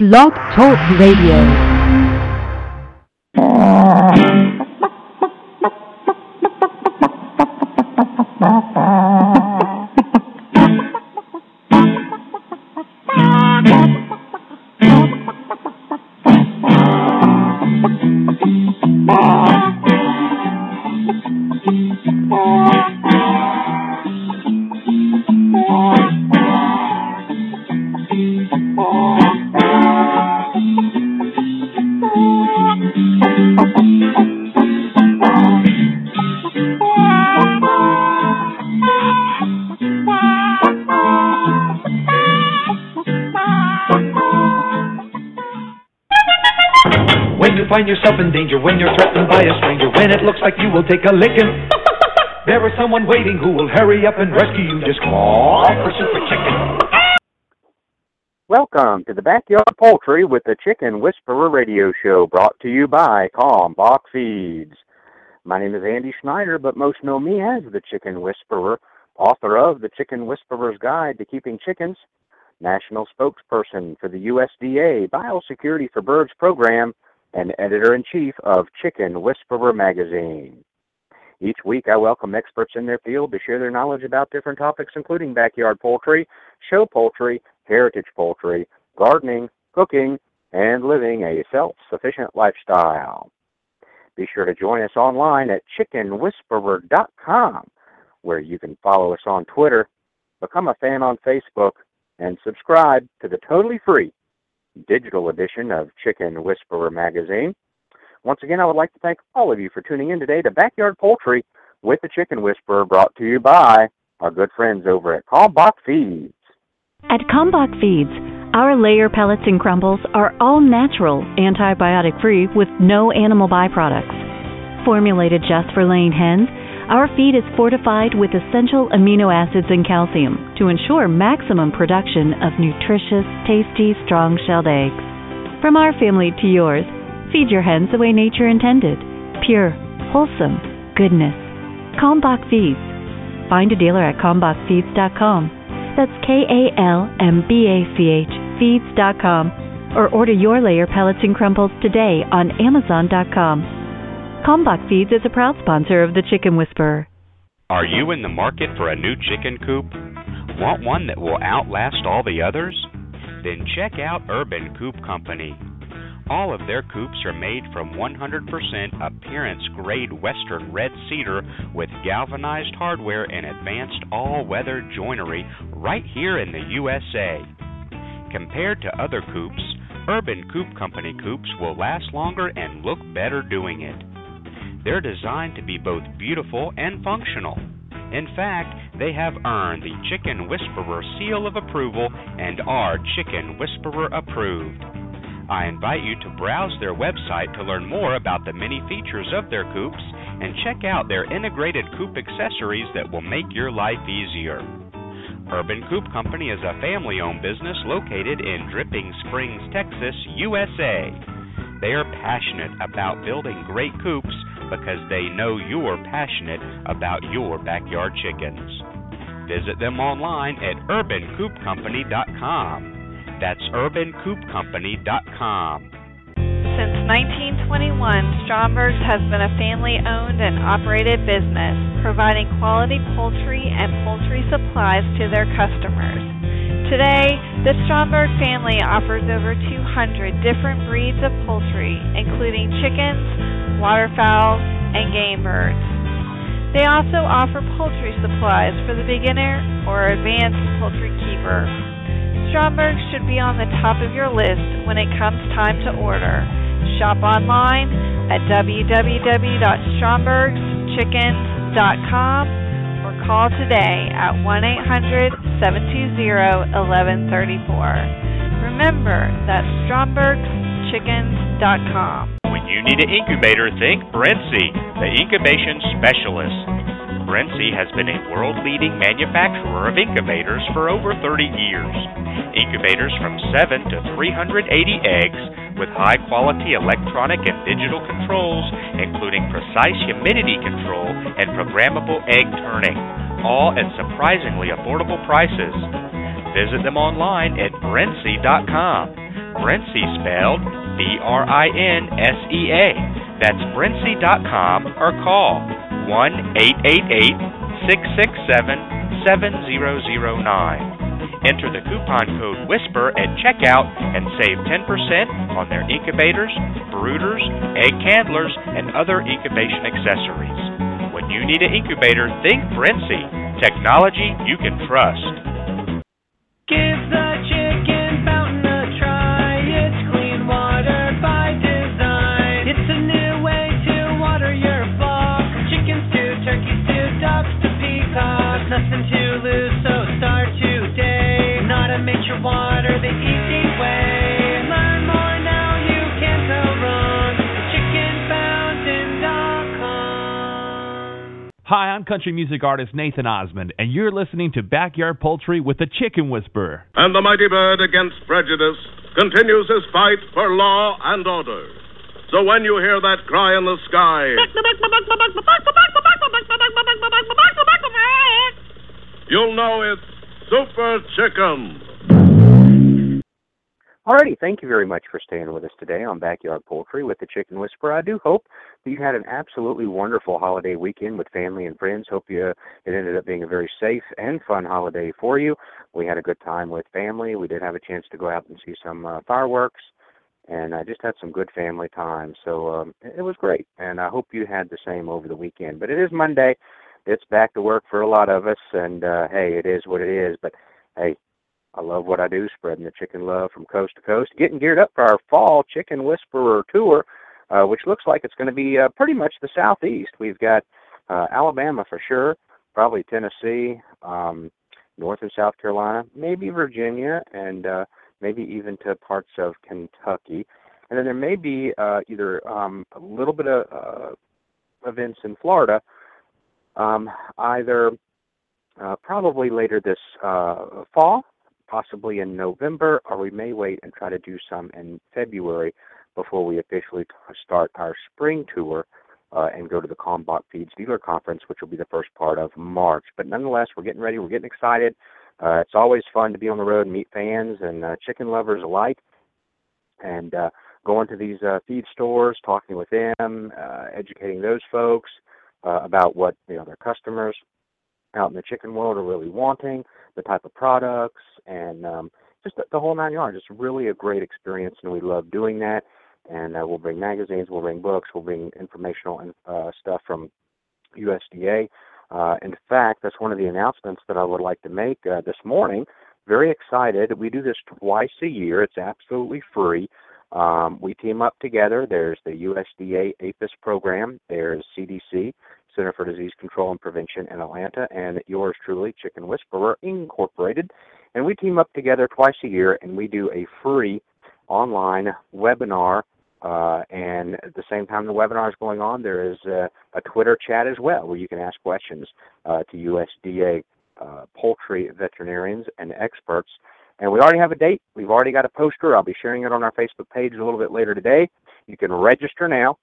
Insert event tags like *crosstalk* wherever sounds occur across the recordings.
Blog Talk Radio. When you're threatened by a stranger, when it looks like you will take a licking, *laughs* there is someone waiting who will hurry up and rescue you. Just call for Super Chicken. Welcome to the Backyard Poultry with the Chicken Whisperer radio show brought to you by Kalmbach Feeds. My name is Andy Schneider, but most know me as the Chicken Whisperer, author of The Chicken Whisperer's Guide to Keeping Chickens, national spokesperson for the USDA Biosecurity for Birds program, and editor in chief of Chicken Whisperer magazine. Each week, I welcome experts in their field to share their knowledge about different topics, including backyard poultry, show poultry, heritage poultry, gardening, cooking, and living a self sufficient lifestyle. Be sure to join us online at chickenwhisperer.com, where you can follow us on Twitter, become a fan on Facebook, and subscribe to the totally free digital edition of Chicken Whisperer magazine. Once again, I would like to thank all of you for tuning in today to Backyard Poultry with the Chicken Whisperer, brought to you by our good friends over at Kalmbach Feeds. At Kalmbach Feeds, our layer pellets and crumbles are all natural, antibiotic free, with no animal byproducts. Formulated just for laying hens, our feed is fortified with essential amino acids and calcium to ensure maximum production of nutritious, tasty, strong shelled eggs. From our family to yours, feed your hens the way nature intended pure, wholesome goodness. Kalmbach Feeds. Find a dealer at kalmbachfeeds.com. That's K A L M B A C H feeds.com. Or order your layer pellets and crumbles today on Amazon.com. Kalmbach Feeds is a proud sponsor of the Chicken Whisperer. Are you in the market for a new chicken coop? Want one that will outlast all the others? Then check out Urban Coop Company. All of their coops are made from 100% appearance grade Western red cedar with galvanized hardware and advanced all weather joinery right here in the USA. Compared to other coops, Urban Coop Company coops will last longer and look better doing it. They're designed to be both beautiful and functional. In fact, they have earned the Chicken Whisperer seal of approval and are Chicken Whisperer approved. I invite you to browse their website to learn more about the many features of their coops and check out their integrated coop accessories that will make your life easier. Urban Coop Company is a family owned business located in Dripping Springs, Texas, USA. They are passionate about building great coops because they know you're passionate about your backyard chickens. Visit them online at urbancoopcompany.com. That's urbancoopcompany.com. Since 1921, Stromberg's has been a family owned and operated business, providing quality poultry and poultry supplies to their customers. Today, the Stromberg family offers over 200 different breeds of poultry, including chickens, waterfowl, and game birds. They also offer poultry supplies for the beginner or advanced poultry keeper. Stromberg should be on the top of your list when it comes time to order. Shop online at www.strombergschickens.com call today at 1 800 720 1134. Remember, that's strombergschickens.com. When you need an incubator, think Brinsea, the incubation specialist. Brinsea has been a world leading manufacturer of incubators for over 30 years. Incubators from 7 to 380 eggs with high quality electronic and digital controls, including precise humidity control and programmable egg turning, all at surprisingly affordable prices. Visit them online at Brinsea.com. Brinsea spelled B R I N S E A. That's Brinsea.com or call 1 888 667 7009. Enter the coupon code WHISPER at checkout and save 10% on their incubators, brooders, egg candlers, and other incubation accessories. When you need an incubator, think Brinsea. Technology you can trust. Give the Not a nature the easy way. Learn more now, you can't go wrong. ChickenFountain.com. Hi, I'm country music artist Nathan Osmond, and you're listening to Backyard Poultry with the Chicken Whisperer. And the mighty bird against prejudice continues his fight for law and order. So when you hear that cry in the sky, you'll know it's Super Chicken. Alrighty, thank you very much for staying with us today on Backyard Poultry with the Chicken Whisperer. I do hope that you had an absolutely wonderful holiday weekend with family and friends. Hope you it ended up being a very safe and fun holiday for you. We had a good time with family. We did have a chance to go out and see some uh, fireworks, and I just had some good family time. So um, it it was great, and I hope you had the same over the weekend. But it is Monday. It's back to work for a lot of us, and uh, hey, it is what it is. But hey, I love what I do, spreading the chicken love from coast to coast, getting geared up for our fall Chicken Whisperer tour, uh, which looks like it's going to be uh, pretty much the southeast. We've got uh, Alabama for sure, probably Tennessee, um, North and South Carolina, maybe Virginia, and uh, maybe even to parts of Kentucky. And then there may be uh, either um, a little bit of uh, events in Florida, um, either uh, probably later this uh, fall possibly in November, or we may wait and try to do some in February before we officially start our spring tour uh, and go to the Kalmbach Feeds Dealer Conference, which will be the first part of March. But nonetheless, we're getting ready. We're getting excited. Uh, it's always fun to be on the road and meet fans and uh, chicken lovers alike, and uh, going to these uh, feed stores, talking with them, uh, educating those folks uh, about what you know their customers out in the chicken world are really wanting, the type of products, and um, just the, the whole nine yards. It's really a great experience, and we love doing that. And uh, we'll bring magazines, we'll bring books, we'll bring informational uh, stuff from USDA. Uh, in fact, that's one of the announcements that I would like to make uh, this morning. Very excited. We do this twice a year. It's absolutely free. Um, we team up together. There's the USDA APHIS program. There's CDC, Center for Disease Control and Prevention in Atlanta, and yours truly, Chicken Whisperer Incorporated. And we team up together twice a year, and we do a free online webinar. Uh, and at the same time the webinar is going on, there is a, a Twitter chat as well where you can ask questions uh, to USDA uh, poultry veterinarians and experts. And we already have a date. We've already got a poster. I'll be sharing it on our Facebook page a little bit later today. You can register now.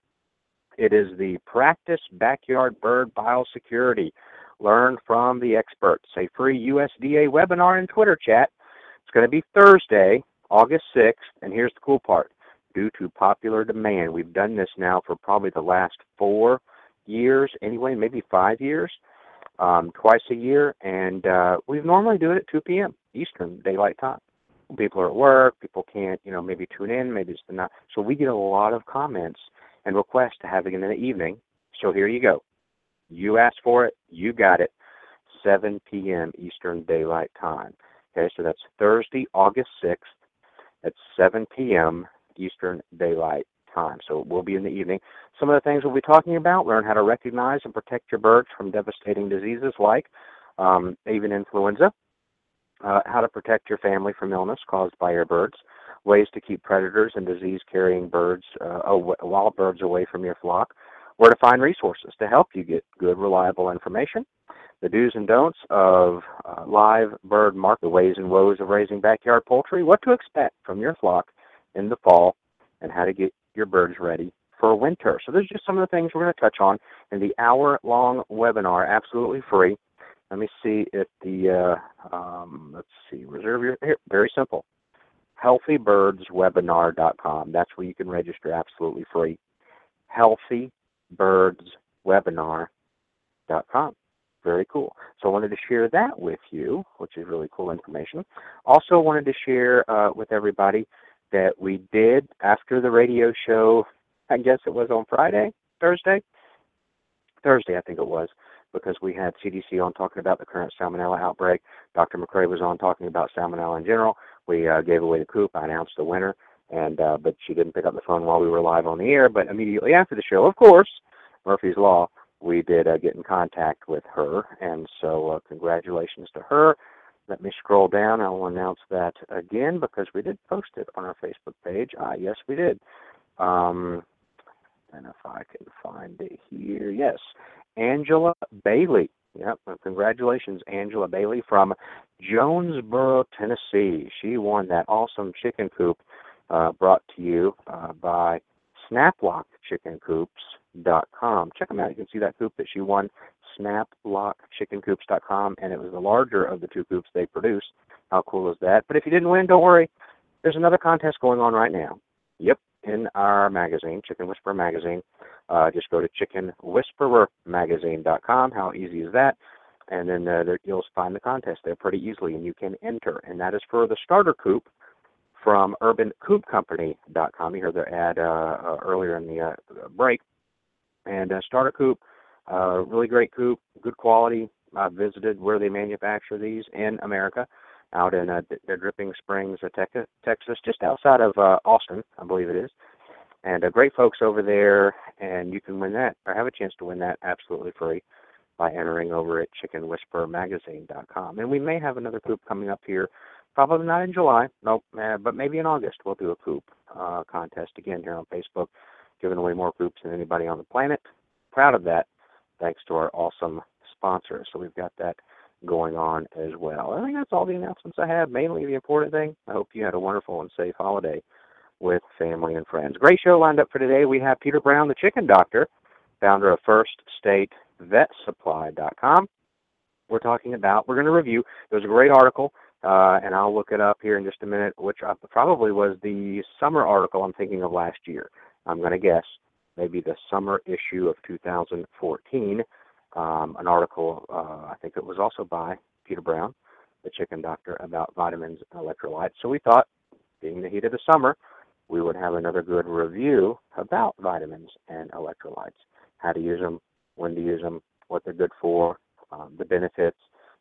It is the Practice Backyard Bird Biosecurity. Learn from the experts. A free USDA webinar and Twitter chat. It's going to be Thursday, August 6th. And here's the cool part due to popular demand, we've done this now for probably the last four years, anyway, maybe five years, um, twice a year. And uh, we normally do it at 2 p.m. Eastern Daylight Time. People are at work. People can't, you know, maybe tune in. Maybe it's the not. So we get a lot of comments and requests to have it in the evening. So here you go. You asked for it. You got it. 7 p.m. Eastern Daylight Time. Okay, so that's Thursday, August 6th at 7 p.m. Eastern Daylight Time. So it will be in the evening. Some of the things we'll be talking about learn how to recognize and protect your birds from devastating diseases like um, avian influenza, uh, how to protect your family from illness caused by your birds, ways to keep predators and disease carrying birds, uh, wild birds away from your flock, where to find resources to help you get good, reliable information, the do's and don'ts of uh, live bird market, the ways and woes of raising backyard poultry, what to expect from your flock in the fall, and how to get your birds ready for winter. So, those are just some of the things we're going to touch on in the hour long webinar, absolutely free. Let me see if the, uh, um, let's see, reserve your, here, very simple. healthybirdswebinar.com. That's where you can register absolutely free. healthybirdswebinar.com. Very cool. So I wanted to share that with you, which is really cool information. Also wanted to share uh, with everybody that we did after the radio show. I guess it was on Friday, Thursday, Thursday, I think it was, because we had CDC on talking about the current salmonella outbreak. Dr. McCrea was on talking about salmonella in general. We uh, gave away the coop. I announced the winner, and uh, but she didn't pick up the phone while we were live on the air. But immediately after the show, of course, Murphy's Law, we did uh, get in contact with her, and so uh, congratulations to her. Let me scroll down. I will announce that again because we did post it on our Facebook page. Ah, yes, we did. Um, and if I can find it here, yes, Angela Bailey. Yep, well, congratulations, Angela Bailey from Jonesborough, Tennessee. She won that awesome chicken coop uh, brought to you uh, by SnapLockChickenCoops.com. Check them out. You can see that coop that she won, SnapLockChickenCoops.com, and it was the larger of the two coops they produced. How cool is that? But if you didn't win, don't worry. There's another contest going on right now. Yep, in our magazine, Chicken Whisperer Magazine. Uh, just go to chickenwhisperermagazine.com. How easy is that? And then uh, there, you'll find the contest there pretty easily, and you can enter. And that is for the starter coop from UrbanCoopCompany.com. You heard their ad uh, uh, earlier in the uh, break. And uh, starter coop, uh, really great coop, good quality. I visited where they manufacture these in America out in uh, their Dripping Springs, uh, Texas, just outside of uh, Austin, I believe it is. And uh, great folks over there, and you can win that or have a chance to win that absolutely free by entering over at chickenwhisperermagazine.com. And we may have another coop coming up here, probably not in July, nope, uh, but maybe in August. We'll do a coop uh, contest again here on Facebook, giving away more coops than anybody on the planet. Proud of that, thanks to our awesome sponsors. So we've got that going on as well. I think that's all the announcements I have. Mainly the important thing. I hope you had a wonderful and safe holiday with family and friends. Great show lined up for today. We have Peter Brown, the chicken doctor, founder of first state FirstStateVetSupply.com. We're talking about, we're going to review, there's a great article, uh, and I'll look it up here in just a minute, which probably was the summer article I'm thinking of last year. I'm going to guess maybe the summer issue of 2014 um, an article, uh, I think it was also by Peter Brown, the chicken doctor, about vitamins and electrolytes. So we thought, being the heat of the summer, we would have another good review about vitamins and electrolytes, how to use them, when to use them, what they're good for, um, the benefits,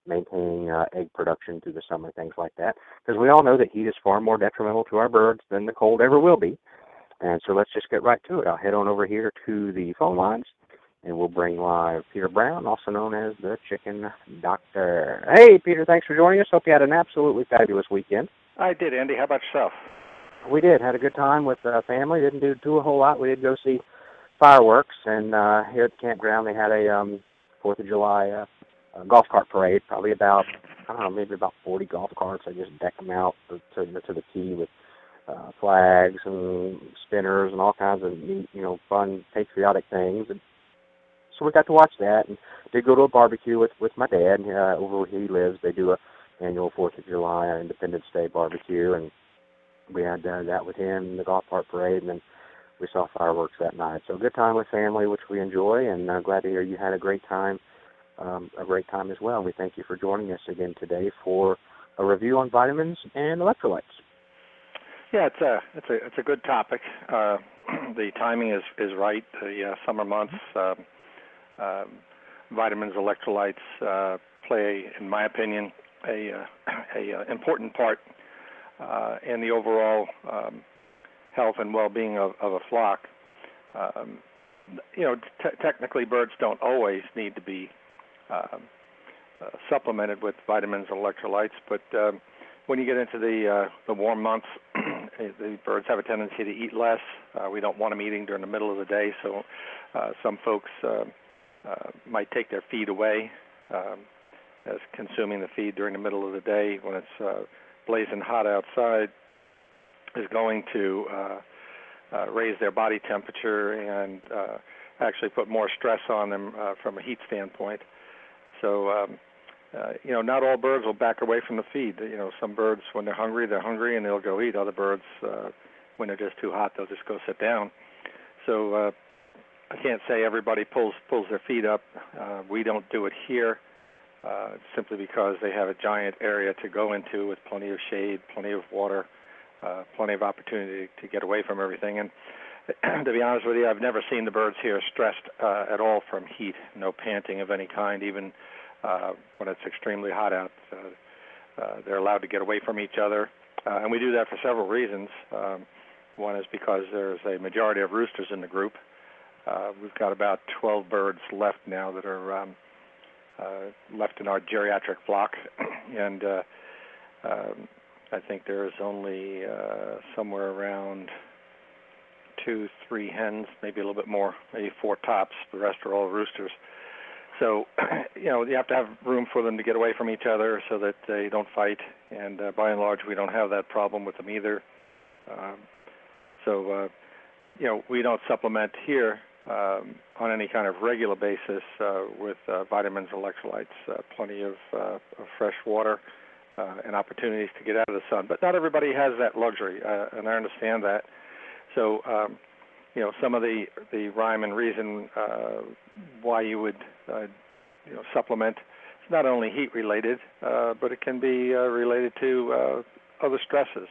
maintaining uh, egg production through the summer, things like that. Because we all know that heat is far more detrimental to our birds than the cold ever will be. And so let's just get right to it. I'll head on over here to the phone lines and we'll bring live Peter Brown, also known as the Chicken Doctor. Hey, Peter, thanks for joining us. Hope you had an absolutely fabulous weekend. I did, Andy. How about yourself? We did. Had a good time with uh, family. Didn't do do a whole lot. We did go see fireworks, and uh, here at the campground they had a um, Fourth of July uh, uh, golf cart parade. Probably about I don't know, maybe about 40 golf carts. I just decked them out to to, to the tee with uh, flags and spinners and all kinds of neat, you know, fun patriotic things. And so we got to watch that and did go to a barbecue with with my dad uh, over where he lives. They do a annual Fourth of July uh, Independence Day barbecue, and we had uh, that with him, the golf cart parade, and then we saw fireworks that night. So good time with family, which we enjoy, and uh, glad to hear you had a great time, um, a great time as well. We thank you for joining us again today for a review on vitamins and electrolytes. Yeah, it's a it's a it's a good topic. Uh, *clears throat* the timing is is right. The uh, summer months. Uh, vitamins, electrolytes uh, play, in my opinion, a, uh, a uh, important part uh, in the overall um, health and well-being of, of a flock. Um, you know, technically, birds don't always need to be um, supplemented with vitamins and electrolytes, but um, when you get into the the warm months, *clears throat* the birds have a tendency to eat less. Uh, we don't want them eating during the middle of the day, so uh, some folks uh, uh, might take their feed away um, as consuming the feed during the middle of the day when it's uh, blazing hot outside is going to uh, uh, raise their body temperature and uh, actually put more stress on them uh, from a heat standpoint. So um, uh, you know, not all birds will back away from the feed. You know, some birds when they're hungry, they're hungry and they'll go eat. Other birds, uh, when they're just too hot, they'll just go sit down. So uh, I can't say everybody pulls pulls their feet up. Uh, we don't do it here. Uh, simply because they have a giant area to go into with plenty of shade, plenty of water, uh, plenty of opportunity to get away from everything. And *clears throat* to be honest with you, I've never seen the birds here stressed uh, at all from heat. No panting of any kind, even uh, when it's extremely hot out. Uh, uh, they're allowed to get away from each other, uh, and we do that for several reasons. Um, one is because there's a majority of roosters in the group. Uh, we've got about 12 birds left now that are um, uh, left in our geriatric flock, *clears throat* and uh, um, I think there is only uh, somewhere around two, three hens, maybe a little bit more, maybe four tops. The rest are all roosters. So, *clears throat* you know, you have to have room for them to get away from each other so that they don't fight. And uh, by and large, we don't have that problem with them either. Um, so, uh, you know, we don't supplement here um, on any kind of regular basis uh, with uh, vitamins, electrolytes, uh, plenty of, uh, of fresh water, uh, and opportunities to get out of the sun. But not everybody has that luxury, uh, and I understand that. So, um, you know, some of the the rhyme and reason why you would, you know, supplement. It's not only heat related, but it can be related to other stresses,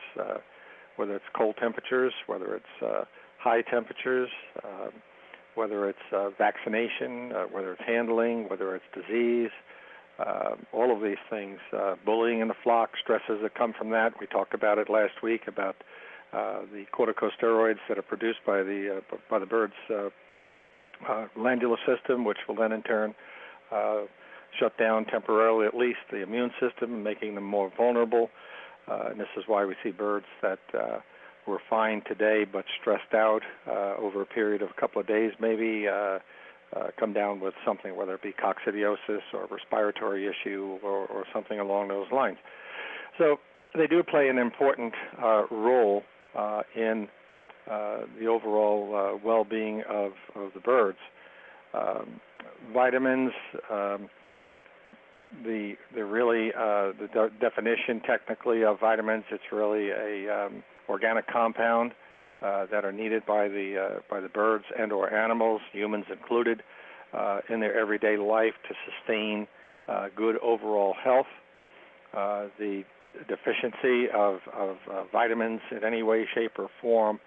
whether it's cold temperatures, whether it's high temperatures. Uh, whether it's uh, vaccination, uh, whether it's handling, whether it's disease, uh, all of these things, uh, bullying in the flock, stresses that come from that. We talked about it last week about uh, the corticosteroids that are produced by the uh, by the bird's uh, uh, glandular system, which will then in turn uh, shut down temporarily, at least, the immune system, making them more vulnerable. Uh, and this is why we see birds that uh, were fine today but stressed out uh, over a period of a couple of days, maybe uh, uh, come down with something, whether it be coccidiosis or respiratory issue or, or something along those lines. So they do play an important uh, role uh, in uh, the overall uh, well-being of, of the birds. Um, vitamins, um, the the really uh, the de- definition technically of vitamins, it's really a um, organic compound uh, that are needed by the uh, by the birds and or animals, humans included, uh, in their everyday life to sustain uh, good overall health. Uh, the deficiency of, of uh, vitamins in any way, shape, or form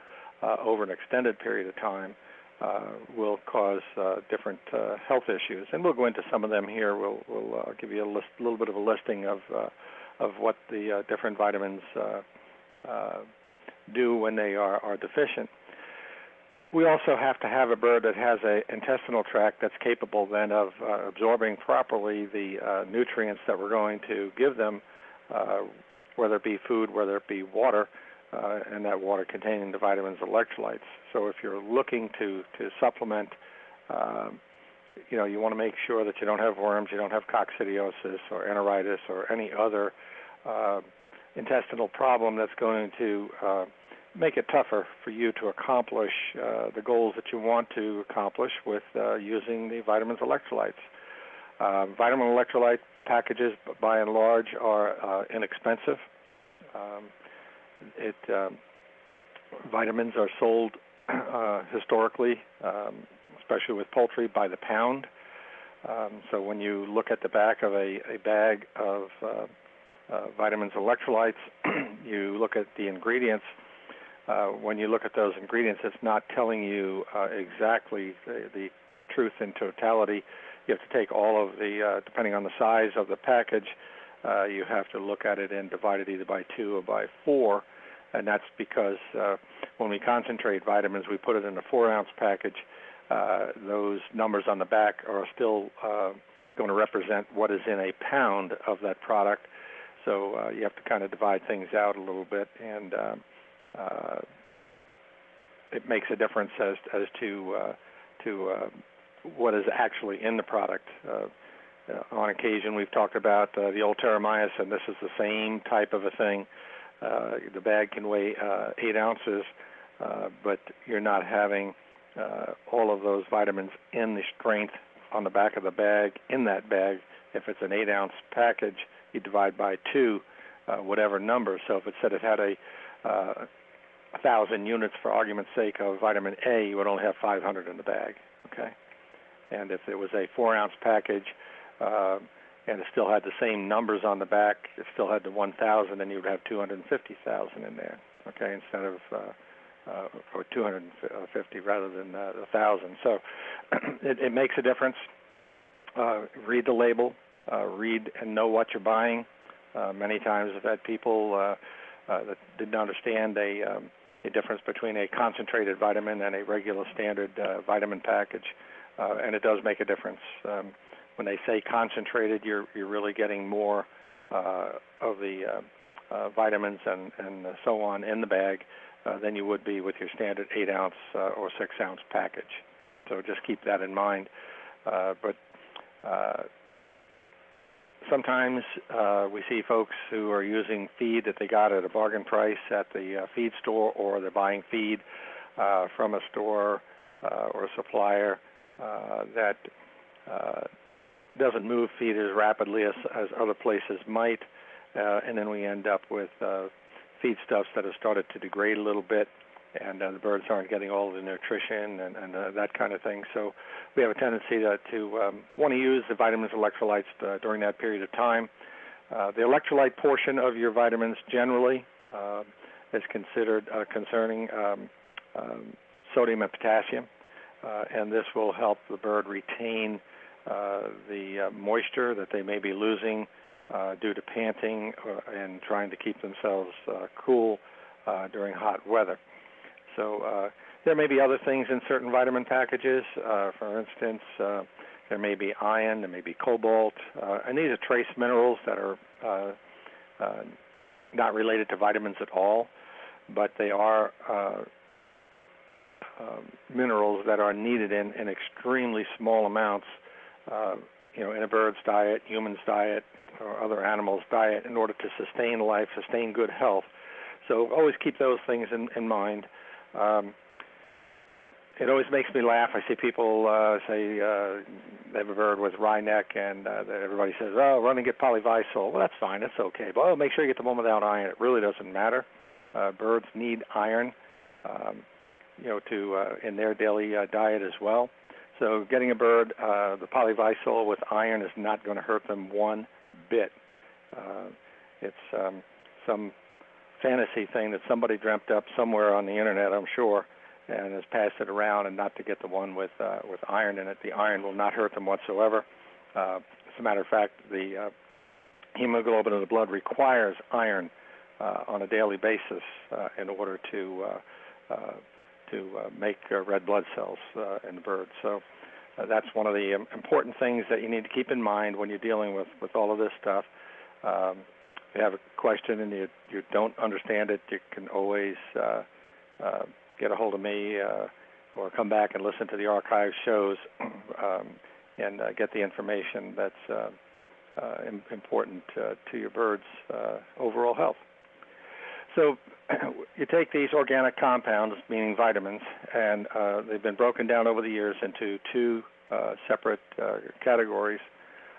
uh, over an extended period of time uh, will cause uh, different uh, health issues, and we'll go into some of them here. We'll, we'll uh, give you a list, little bit of a listing of uh, of what the uh, different vitamins uh, uh, do when they are, are deficient. We also have to have a bird that has an intestinal tract that's capable then of uh, absorbing properly the uh, nutrients that we're going to give them, uh, whether it be food, whether it be water, uh, and that water containing the vitamins, electrolytes. So if you're looking to to supplement, uh, you know, you want to make sure that you don't have worms, you don't have coccidiosis or enteritis or any other uh, intestinal problem that's going to uh, make it tougher for you to accomplish uh, the goals that you want to accomplish with uh, using the vitamins electrolytes. Uh, vitamin electrolyte packages, by and large, are uh, inexpensive. Um, it um, vitamins are sold *clears throat* uh, historically, um, especially with poultry, by the pound. Um, so when you look at the back of a, a bag of uh, vitamins, electrolytes, *clears throat* you look at the ingredients. Uh, when you look at those ingredients, it's not telling you uh, exactly the, the truth in totality. You have to take all of the, uh, depending on the size of the package, uh, you have to look at it and divide it either by two or by four. And that's because uh, when we concentrate vitamins, we put it in a four ounce package. Those numbers on the back are still going to represent what is in a pound of that product. So you have to kind of divide things out a little bit, and it makes a difference as as to uh, to uh, what is actually in the product. Uh, uh, on occasion, we've talked about uh, the old and This is the same type of a thing. Uh, the bag can weigh uh, eight ounces, uh, but you're not having uh, all of those vitamins in the strength on the back of the bag in that bag if it's an eight ounce package, you divide by two, uh, whatever number. So if it said it had a uh, a thousand units for argument's sake of vitamin A, you would only have 500 in the bag. Okay, and if it was a four ounce package, uh, and it still had the same numbers on the back, it still had the 1,000, then you would have 250,000 in there. Okay, instead of uh, uh, or 250 rather than uh, 1,000. So *clears throat* it, it makes a difference. Uh, read the label, uh, read and know what you're buying. Uh, many times I've had people uh, uh, that didn't understand a, um, difference between a concentrated vitamin and a regular standard uh, vitamin package, uh, and it does make a difference. Um, when they say concentrated, you're you're really getting more uh, of the uh, uh, vitamins and and so on in the bag uh, than you would be with your standard eight ounce uh, or six ounce package. So just keep that in mind. Uh, but uh, sometimes uh, we see folks who are using feed that they got at a bargain price at the uh, feed store, or they're buying feed uh, from a store uh, or a supplier uh, that uh, doesn't move feed as rapidly as, as other places might, uh, and then we end up with uh, feedstuffs that have started to degrade a little bit, and uh, the birds aren't getting all the nutrition and, and uh, that kind of thing. So we have a tendency to, to um, want to use the vitamins, and electrolytes uh, during that period of time. Uh, the electrolyte portion of your vitamins generally uh, is considered uh, concerning um, um, sodium and potassium, uh, and this will help the bird retain uh, the uh, moisture that they may be losing uh, due to panting uh, and trying to keep themselves uh, cool uh, during hot weather. So uh, there may be other things in certain vitamin packages. Uh, for instance, uh, there may be iron, there may be cobalt, uh, and these are trace minerals that are uh, uh, not related to vitamins at all, but they are uh, uh, minerals that are needed in, in extremely small amounts, uh, you know, in a bird's diet, human's diet, or other animals' diet in order to sustain life, sustain good health. So always keep those things in, in mind. Um, it always makes me laugh. I see people uh, say uh, they have a bird with wry neck, and uh, everybody says, "Oh, run and get Poly-Vi-Sol." Well, that's fine. That's okay. But oh, make sure you get the one without iron. It really doesn't matter. Uh, birds need iron, um, you know, to uh, in their daily uh, diet as well. So, getting a bird uh, the Poly-Vi-Sol with iron is not going to hurt them one bit. Uh, it's um, some fantasy thing that somebody dreamt up somewhere on the internet, I'm sure, and has passed it around, and not to get the one with uh, with iron in it. The iron will not hurt them whatsoever. Uh, as a matter of fact, the uh, hemoglobin in the blood requires iron uh, on a daily basis uh, in order to uh, uh, to uh, make uh, red blood cells uh, in the bird. So uh, that's one of the um, important things that you need to keep in mind when you're dealing with with all of this stuff. Um, you have a question and you you don't understand it, you can always uh, uh, get a hold of me uh, or come back and listen to the archive shows *clears throat* um, and uh, get the information that's uh, uh, important uh, to your bird's uh, overall health. So *clears throat* you take these organic compounds, meaning vitamins, and uh, they've been broken down over the years into two uh, separate uh, categories.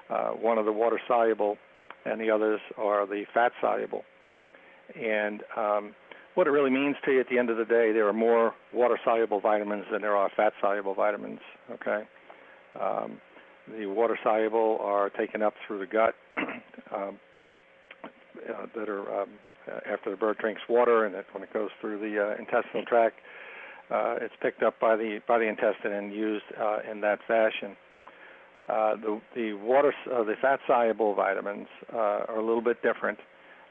Uh, one of the water soluble, and the others are the fat soluble. And um, what it really means to you at the end of the day, there are more water soluble vitamins than there are fat soluble vitamins. Okay. Um, the water soluble are taken up through the gut *clears throat* um, uh, that are um, uh, after the bird drinks water, and that when it goes through the uh, intestinal tract, uh, it's picked up by the by the intestine and used uh, in that fashion. Uh, the the water uh, the fat soluble vitamins uh, are a little bit different,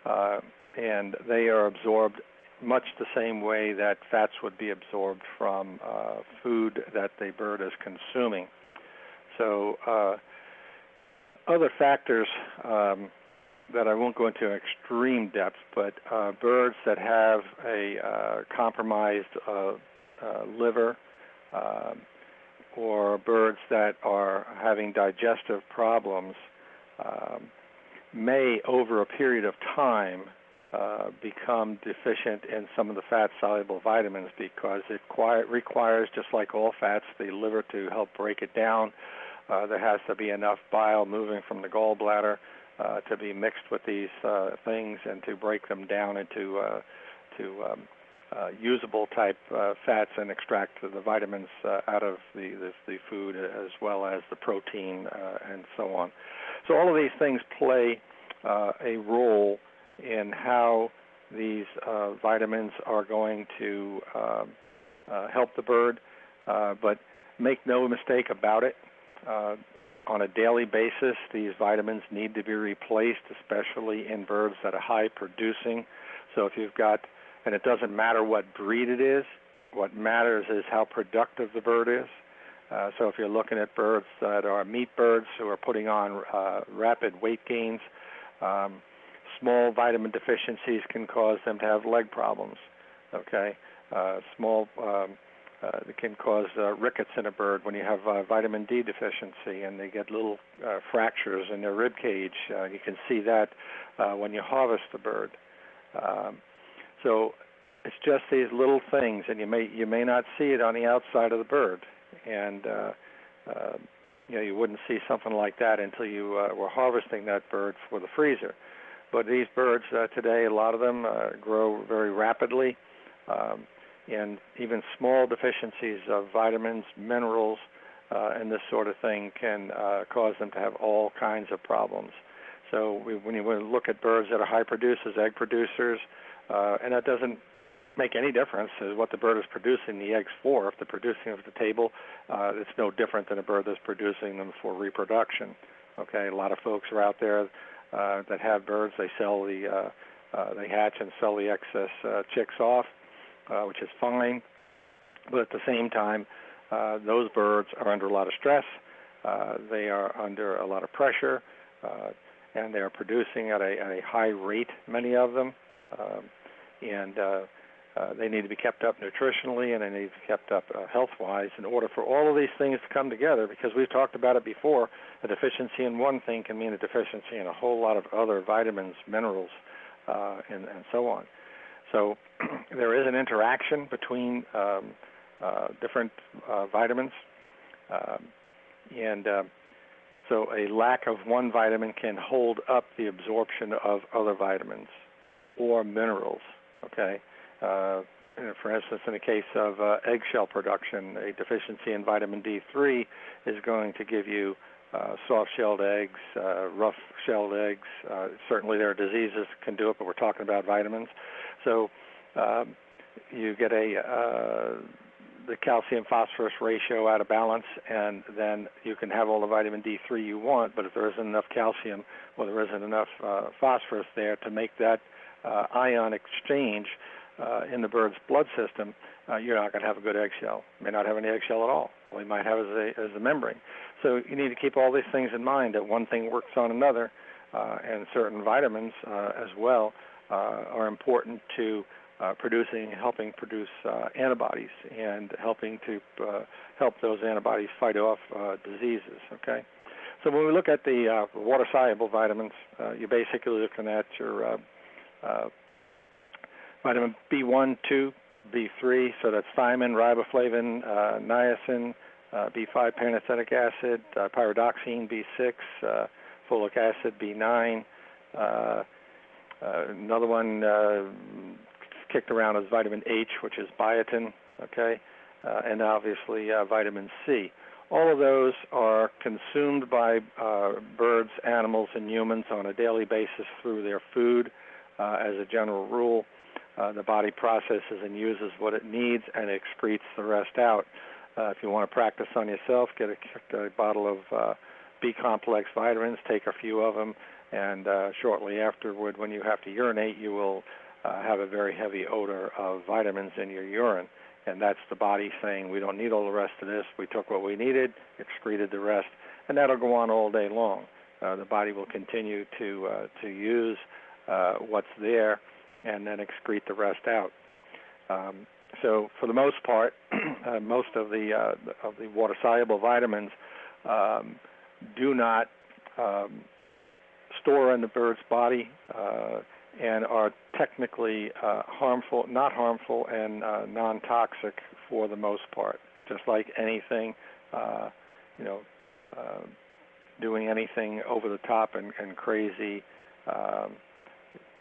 uh, and they are absorbed much the same way that fats would be absorbed from uh, food that the bird is consuming. So uh, other factors um, that I won't go into extreme depth, but uh, birds that have a uh, compromised uh, uh, liver, uh, or birds that are having digestive problems, um, may, over a period of time, uh, become deficient in some of the fat soluble vitamins because it requires, just like all fats, the liver to help break it down. Uh, there has to be enough bile moving from the gallbladder uh, to be mixed with these uh, things and to break them down into uh, to um, uh, usable type uh, fats and extract the vitamins uh, out of the, the, the food as well as the protein uh, and so on. So all of these things play uh, a role in how these uh, vitamins are going to uh, uh, help the bird. Uh, but make no mistake about it, uh, on a daily basis, these vitamins need to be replaced, especially in birds that are high producing. So if you've got, and it doesn't matter what breed it is, what matters is how productive the bird is. Uh, so if you're looking at birds that are meat birds who are putting on uh, rapid weight gains, um, small vitamin deficiencies can cause them to have leg problems. Okay, uh, small um, uh, can cause uh, rickets in a bird when you have uh, vitamin D deficiency, and they get little uh, fractures in their rib cage. Uh, you can see that uh, when you harvest the bird. Um, so it's just these little things, and you may you may not see it on the outside of the bird, and uh, uh, you know you wouldn't see something like that until you uh, were harvesting that bird for the freezer. But these birds uh, today, a lot of them uh, grow very rapidly. Um, and even small deficiencies of vitamins, minerals, uh, and this sort of thing can uh, cause them to have all kinds of problems. So we, when you look at birds that are high producers, egg producers, and that doesn't make any difference is what the bird is producing the eggs for. If they're producing them at the table, uh, it's no different than a bird that's producing them for reproduction. Okay, a lot of folks are out there uh, that have birds. They sell the uh, uh, they hatch and sell the excess uh, chicks off uh, which is fine. But at the same time, uh, those birds are under a lot of stress. Uh, they are under a lot of pressure, uh, and they are producing at a, at a high rate. Many of them, um, and uh, uh, they need to be kept up nutritionally, and they need to be kept up uh, health-wise in order for all of these things to come together. Because we've talked about it before, a deficiency in one thing can mean a deficiency in a whole lot of other vitamins, minerals, uh, and, and so on. So *clears throat* there is an interaction between um, uh, different uh, vitamins, um, and uh, so a lack of one vitamin can hold up the absorption of other vitamins or minerals. Okay. Uh, for instance, in the case of uh, eggshell production, a deficiency in vitamin D3 is going to give you uh, soft-shelled eggs, uh, rough-shelled eggs. Uh, certainly, there are diseases that can do it, but we're talking about vitamins. So um, you get a uh, the calcium phosphorus ratio out of balance, and then you can have all the vitamin D3 you want. But if there isn't enough calcium, or there isn't enough uh, phosphorus there to make that ion exchange uh, in the bird's blood system, uh, you're not going to have a good eggshell. You may not have any eggshell at all. You might have is a, is a membrane. So you need to keep all these things in mind that one thing works on another, uh, and certain vitamins uh, as well uh, are important to uh, producing, helping produce uh, antibodies, and helping to uh, help those antibodies fight off uh, diseases. Okay, so when we look at the uh, water-soluble vitamins, uh, you're basically looking at your uh, vitamin B1, 2, B3, so that's thiamine, riboflavin, uh, niacin, uh, B5 pantothenic acid, uh, pyridoxine, B6, uh, folic acid, B9. Uh, uh, another one, uh, kicked around is vitamin H, which is biotin, okay, uh, and obviously uh, vitamin C. All of those are consumed by uh, birds, animals, and humans on a daily basis through their food. Uh, as a general rule, uh, the body processes and uses what it needs and excretes the rest out. Uh, if you want to practice on yourself, get a, a bottle of uh, B complex vitamins, take a few of them, and uh, shortly afterward, when you have to urinate, you will uh, have a very heavy odor of vitamins in your urine. And that's the body saying, we don't need all the rest of this. We took what we needed, excreted the rest, and that'll go on all day long. Uh, the body will continue to uh, to use uh, what's there and then excrete the rest out. Um, so, for the most part, *clears throat* uh, most of the uh, of the water soluble vitamins um, do not um, store in the bird's body. Uh, and are technically uh, harmful, not harmful, and uh, non-toxic for the most part. Just like anything, uh, you know, doing anything over the top and, and crazy um,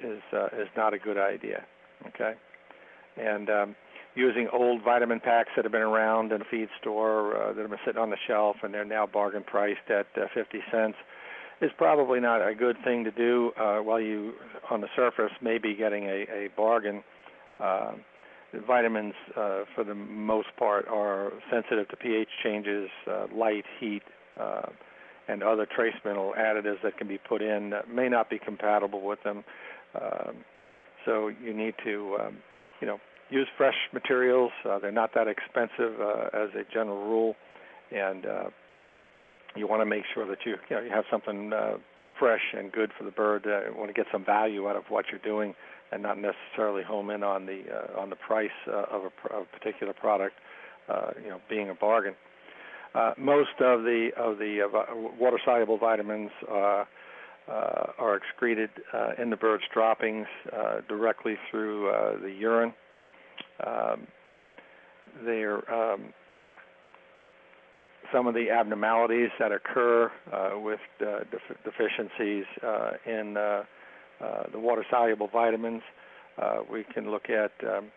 is uh, is not a good idea. Okay, and um, using old vitamin packs that have been around in a feed store uh, that have been sitting on the shelf and they're now bargain priced at uh, 50 cents is probably not a good thing to do uh, while you on the surface may be getting a, a bargain. Uh, vitamins, uh, for the most part, are sensitive to pH changes, uh, light, heat, uh, and other trace mineral additives that can be put in that may not be compatible with them. Um, so you need to, um, you know, use fresh materials. Uh, they're not that expensive uh, as a general rule, and uh, you want to make sure that you, you know, you have something uh, fresh and good for the bird. Uh, you want to get some value out of what you're doing, and not necessarily home in on the uh, on the price uh, of, a, of a particular product. Uh, you know, being a bargain. Uh, most of the of the uh, water soluble vitamins uh, are excreted uh, in the bird's droppings uh, directly through uh, the urine. Um, they're um, some of the abnormalities that occur uh, with uh, def- deficiencies uh, in uh, uh, the water soluble vitamins. Uh, we can look at um,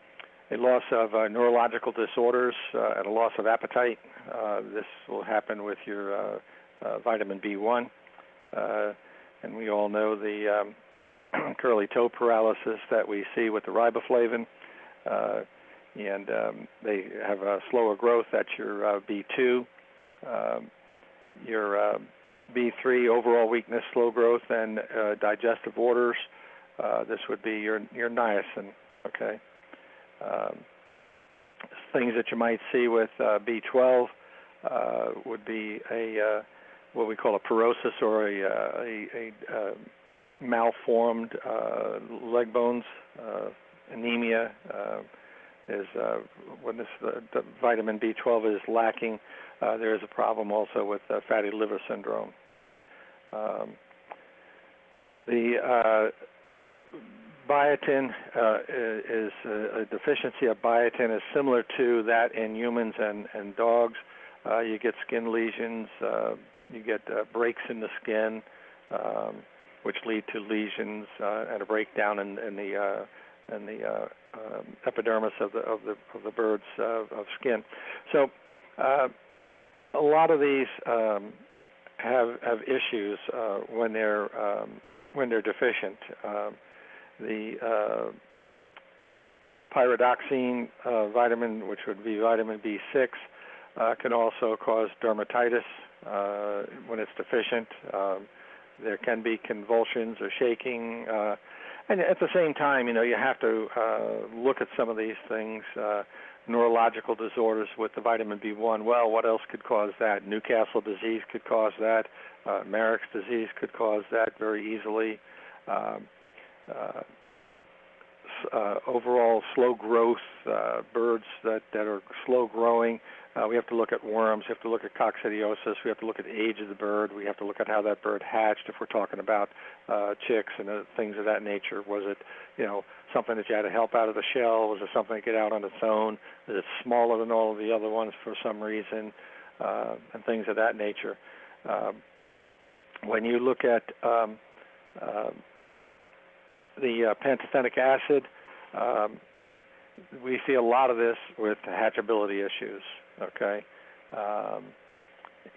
a loss of uh, neurological disorders uh, and a loss of appetite. Uh, this will happen with your uh, uh, vitamin B1. And we all know the um, *clears throat* curly toe paralysis that we see with the riboflavin. Uh, and um, they have a slower growth. That's your uh, B2. Um, your uh, B3 overall weakness, slow growth, and uh, digestive orders. Uh, this would be your your niacin. Okay. Um, things that you might see with uh, B12 uh, would be a uh, what we call a perosis or a, uh, a, a uh, malformed uh, leg bones, uh, anemia. Is when this vitamin B12 is lacking, there is a problem also with fatty liver syndrome. Um, the biotin uh, is uh, a deficiency of biotin is similar to that in humans and, and dogs. Uh, you get skin lesions, uh, you get uh, breaks in the skin, um, which lead to lesions uh, and a breakdown in, in the uh, in the uh, um, epidermis of the of the of the bird's uh, of skin. So uh, a lot of these um, have have issues uh, when they're um, when they're deficient. Uh, the uh, pyridoxine uh, vitamin, which would be vitamin B6, uh, can also cause dermatitis uh, when it's deficient. Um, there can be convulsions or shaking, uh, and at the same time, you know, you have to uh, look at some of these things. Uh, neurological disorders with the vitamin B1. Well, what else could cause that? Newcastle disease could cause that. Uh, Marek's disease could cause that very easily. Um, uh, uh, overall slow growth uh, birds that, that are slow growing. Uh, we have to look at worms. We have to look at coccidiosis. We have to look at age of the bird. We have to look at how that bird hatched. If we're talking about uh, chicks and uh, things of that nature, was it, you know, something that you had to help out of the shell? Was it something that get out on its own? Is it smaller than all of the other ones for some reason? Uh, and things of that nature. Um, when you look at um, uh, the uh, pantothenic acid, um, we see a lot of this with hatchability issues. Okay, um,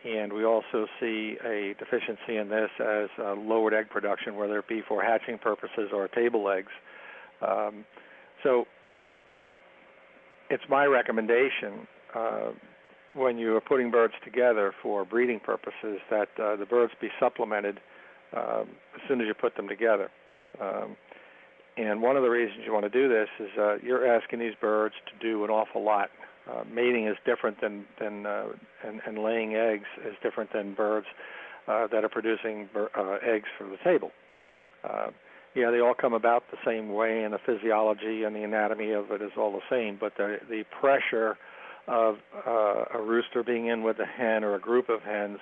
and we also see a deficiency in this as uh, lowered egg production, whether it be for hatching purposes or table eggs. Um, so, it's my recommendation uh, when you are putting birds together for breeding purposes that uh, the birds be supplemented um, as soon as you put them together. Um, and one of the reasons you want to do this is uh, you're asking these birds to do an awful lot. Uh, mating is different than than uh, and, and laying eggs is different than birds uh, that are producing uh, eggs for the table. Uh, yeah, they all come about the same way, and the physiology and the anatomy of it is all the same. But the the pressure of uh, a rooster being in with a hen or a group of hens,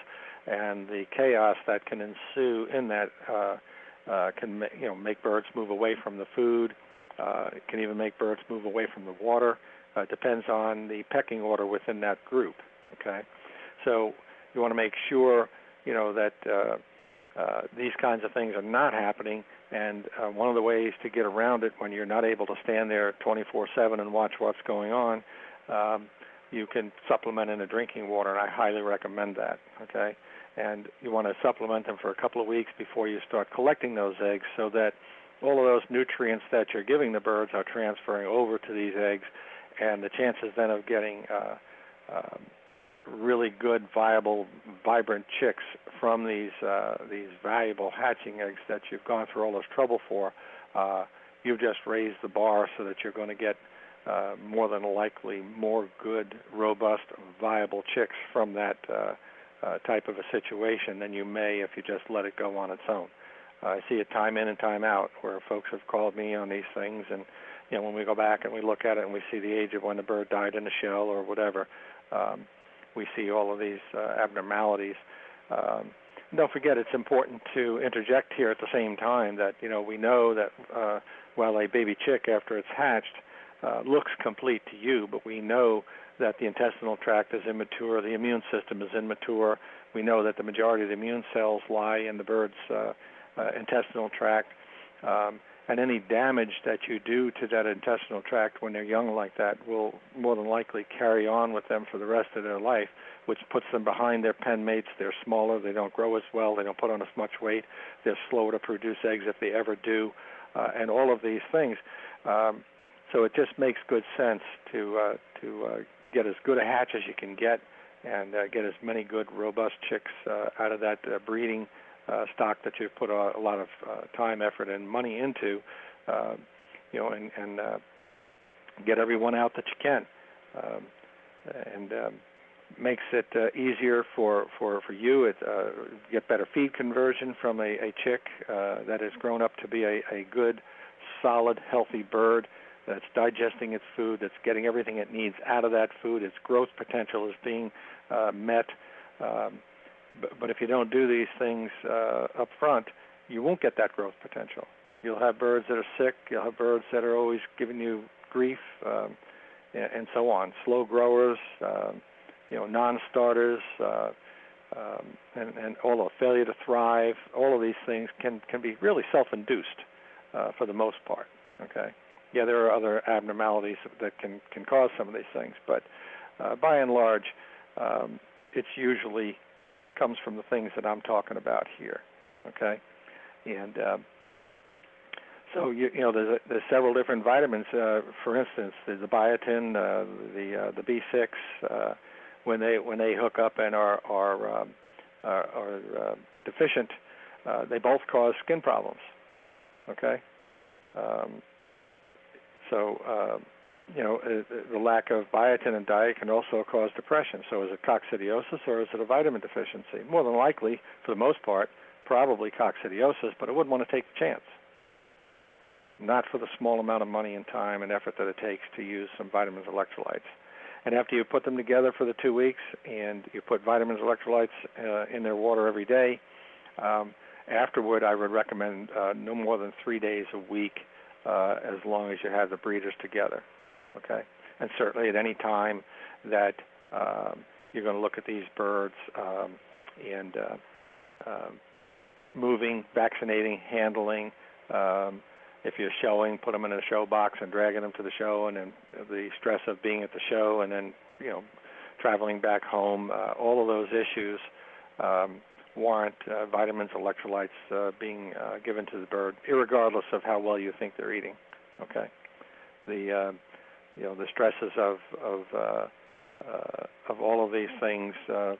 and the chaos that can ensue in that uh, uh, can ma- you know make birds move away from the food. Uh, it can even make birds move away from the water. Uh, depends on the pecking order within that group. Okay, so you want to make sure you know that uh, uh, these kinds of things are not happening. And uh, one of the ways to get around it when you're not able to stand there 24/7 and watch what's going on, um, you can supplement in the drinking water, and I highly recommend that. Okay, and you want to supplement them for a couple of weeks before you start collecting those eggs, so that all of those nutrients that you're giving the birds are transferring over to these eggs, and the chances then of getting uh, uh, really good, viable, vibrant chicks from these uh, these valuable hatching eggs that you've gone through all this trouble for, uh, you've just raised the bar so that you're going to get uh, more than likely more good, robust, viable chicks from that uh, uh, type of a situation than you may if you just let it go on its own. Uh, I see it time in and time out where folks have called me on these things, and you know when we go back and we look at it and we see the age of when the bird died in the shell or whatever. Um, we see all of these uh, abnormalities. Um, don't forget, it's important to interject here at the same time that you know we know that uh, while a baby chick after it's hatched uh, looks complete to you, but we know that the intestinal tract is immature, the immune system is immature. We know that the majority of the immune cells lie in the bird's uh, uh, intestinal tract. Um, and any damage that you do to that intestinal tract when they're young like that will more than likely carry on with them for the rest of their life, which puts them behind their pen mates. They're smaller, they don't grow as well, they don't put on as much weight, they're slower to produce eggs if they ever do, uh, and all of these things. Um, so it just makes good sense to uh, to uh, get as good a hatch as you can get and uh, get as many good, robust chicks uh, out of that uh, breeding uh, stock that you've put a, a lot of uh, time, effort, and money into, uh, you know, and, and uh, get everyone out that you can, um, and um, makes it uh, easier for for for you. It uh, get better feed conversion from a, a chick uh, that has grown up to be a, a good, solid, healthy bird that's digesting its food, that's getting everything it needs out of that food. Its growth potential is being uh, met. Um, but, but if you don't do these things uh, up front, you won't get that growth potential. You'll have birds that are sick. You'll have birds that are always giving you grief, um, and, so on. Slow growers, um, you know, non-starters, uh, um, and, and all the failure to thrive. All of these things can can be really self-induced uh, for the most part. Okay. Yeah, there are other abnormalities that can can cause some of these things, but uh, by and large, um, it's usually comes from the things that I'm talking about here. Okay, and um, so you, you know there's, a, there's several different vitamins. Uh, for instance, there's the biotin, uh, the uh, the B6. Uh, when they when they hook up and are are um, are, are uh, deficient, uh, they both cause skin problems. Okay, um, so. Uh, you know, uh, the lack of biotin in diet can also cause depression. So is it coccidiosis or is it a vitamin deficiency? More than likely, for the most part, probably coccidiosis, but I wouldn't want to take the chance. Not for the small amount of money and time and effort that it takes to use some vitamins and electrolytes. And after you put them together for the two weeks and you put vitamins and electrolytes uh, in their water every day, um, afterward I would recommend uh, no more than three days a week uh, as long as you have the breeders together okay? And certainly at any time that um, you're going to look at these birds um, and uh, um, moving, vaccinating, handling. Um, if you're showing, put them in a show box and dragging them to the show, and then the stress of being at the show, and then you know traveling back home. Uh, all of those issues um, warrant uh, vitamins, electrolytes uh, being uh, given to the bird, regardless of how well you think they're eating. Okay. The uh, you know the stresses of of uh, uh, of all of these things uh,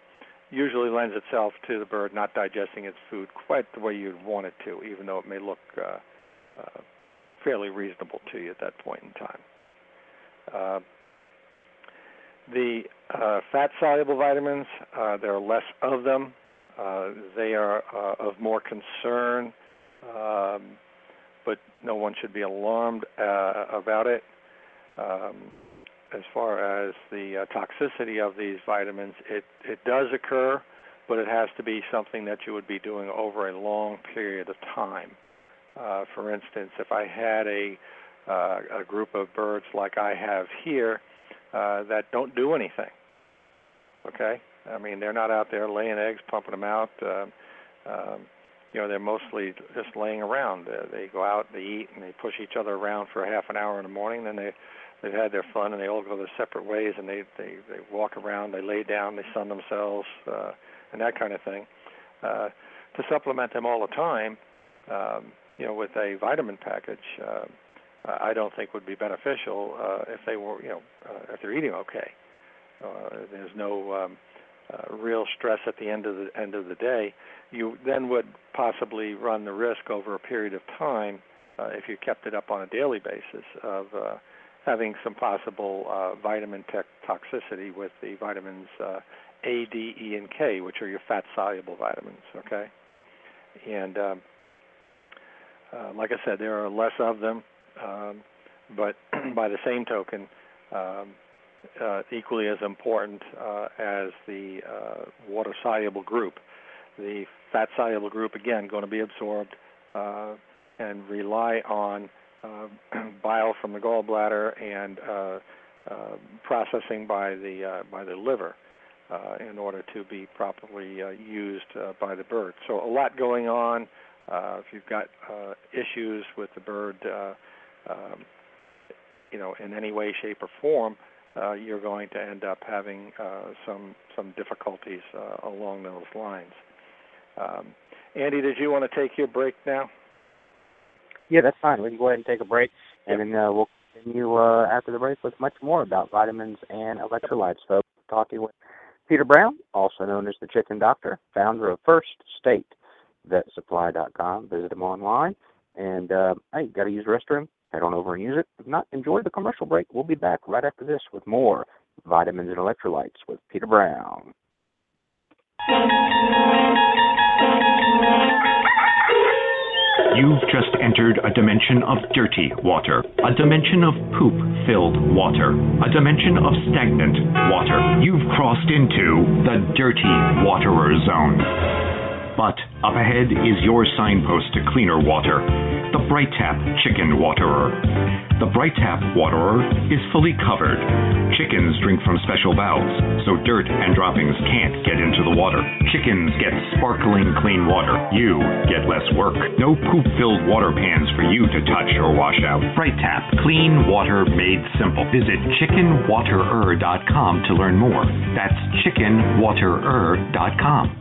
usually lends itself to the bird not digesting its food quite the way you'd want it to, even though it may look uh, uh, fairly reasonable to you at that point in time. Uh, the uh, fat-soluble vitamins, uh, there are less of them. Uh, they are uh, of more concern, um, but no one should be alarmed uh, about it. Um, as far as the uh, toxicity of these vitamins, it, it does occur, but it has to be something that you would be doing over a long period of time. Uh, for instance, if I had a uh, a group of birds like I have here uh, that don't do anything, okay, I mean, they're not out there laying eggs, pumping them out. Uh, um, you know, they're mostly just laying around. Uh, they go out, they eat, and they push each other around for half an hour in the morning. Then they they've had their fun, and they all go their separate ways, and they they they walk around, they lay down, they sun themselves, uh, and that kind of thing. Uh, to supplement them all the time, um, you know, with a vitamin package, uh, I don't think would be beneficial uh, if they were, you know, uh, if they're eating okay. Uh, there's no um, uh, real stress at the end of the end of the day. You then would possibly run the risk over a period of time, uh, if you kept it up on a daily basis, of uh, having some possible uh, vitamin toxicity with the vitamins uh, A, D, E, and K, which are your fat-soluble vitamins. Okay, and um, uh, like I said, there are less of them, um, but *clears throat* by the same token, um, uh, equally as important uh, as the uh, water-soluble group. The fat-soluble group, again, going to be absorbed uh, and rely on *clears throat* bile from the gallbladder and uh, uh, processing by the uh, by the liver in order to be properly used by the bird. So a lot going on. If you've got issues with the bird, um, you know, in any way, shape, or form, uh, you're going to end up having uh, some some difficulties uh, along those lines. Um, Andy, did you want to take your break now? Yeah, that's fine. We can go ahead and take a break, and then uh, we'll continue uh, after the break with much more about vitamins and electrolytes, folks. Talking with Peter Brown, also known as the Chicken Doctor, founder of First State VetSupply.com. Visit him online. And uh, hey, got to use the restroom? Head on over and use it. If not, enjoy the commercial break. We'll be back right after this with more vitamins and electrolytes with Peter Brown. You've just entered a dimension of dirty water, a dimension of poop filled water, a dimension of stagnant water. You've crossed into the dirty waterer zone. But up ahead is your signpost to cleaner water, the Bright Tap Chicken Waterer. The Bright Tap Waterer is fully covered. Chickens drink from special valves, so dirt and droppings can't get into the water. Chickens get sparkling clean water. You get less work. No poop filled water pans for you to touch or wash out. Bright Tap, clean water made simple. Visit chickenwaterer.com to learn more. That's chickenwaterer.com.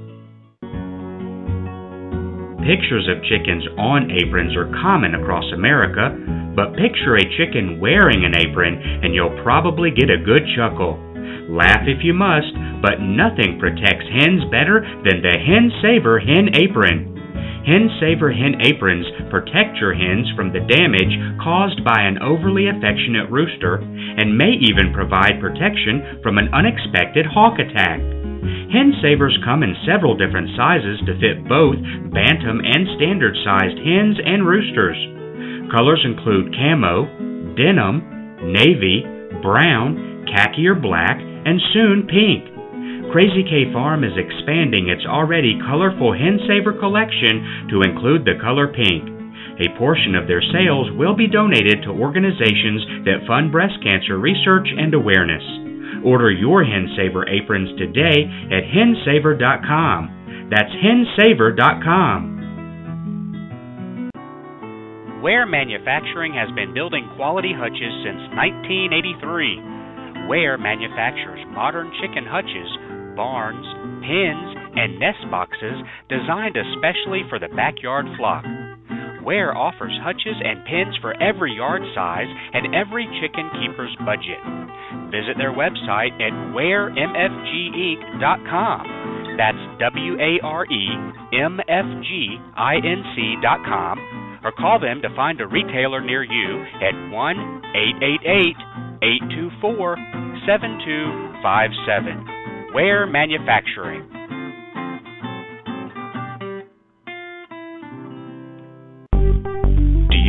Pictures of chickens on aprons are common across America, but picture a chicken wearing an apron and you'll probably get a good chuckle. Laugh if you must, but nothing protects hens better than the Hen Saver Hen Apron. Hen Saver Hen Aprons protect your hens from the damage caused by an overly affectionate rooster and may even provide protection from an unexpected hawk attack. Hen savers come in several different sizes to fit both bantam and standard sized hens and roosters. Colors include camo, denim, navy, brown, khaki or black, and soon pink. Crazy K Farm is expanding its already colorful Hen Saver collection to include the color pink. A portion of their sales will be donated to organizations that fund breast cancer research and awareness. Order your HenSaver aprons today at hensaver.com. That's hensaver.com. Ware Manufacturing has been building quality hutches since 1983. Ware manufactures modern chicken hutches, barns, pens, and nest boxes designed especially for the backyard flock. Ware offers hutches and pens for every yard size and every chicken keeper's budget. Visit their website at waremfginc.com. That's W A R E M F G I N C.com or call them to find a retailer near you at 1 888 824 7257. Ware Manufacturing.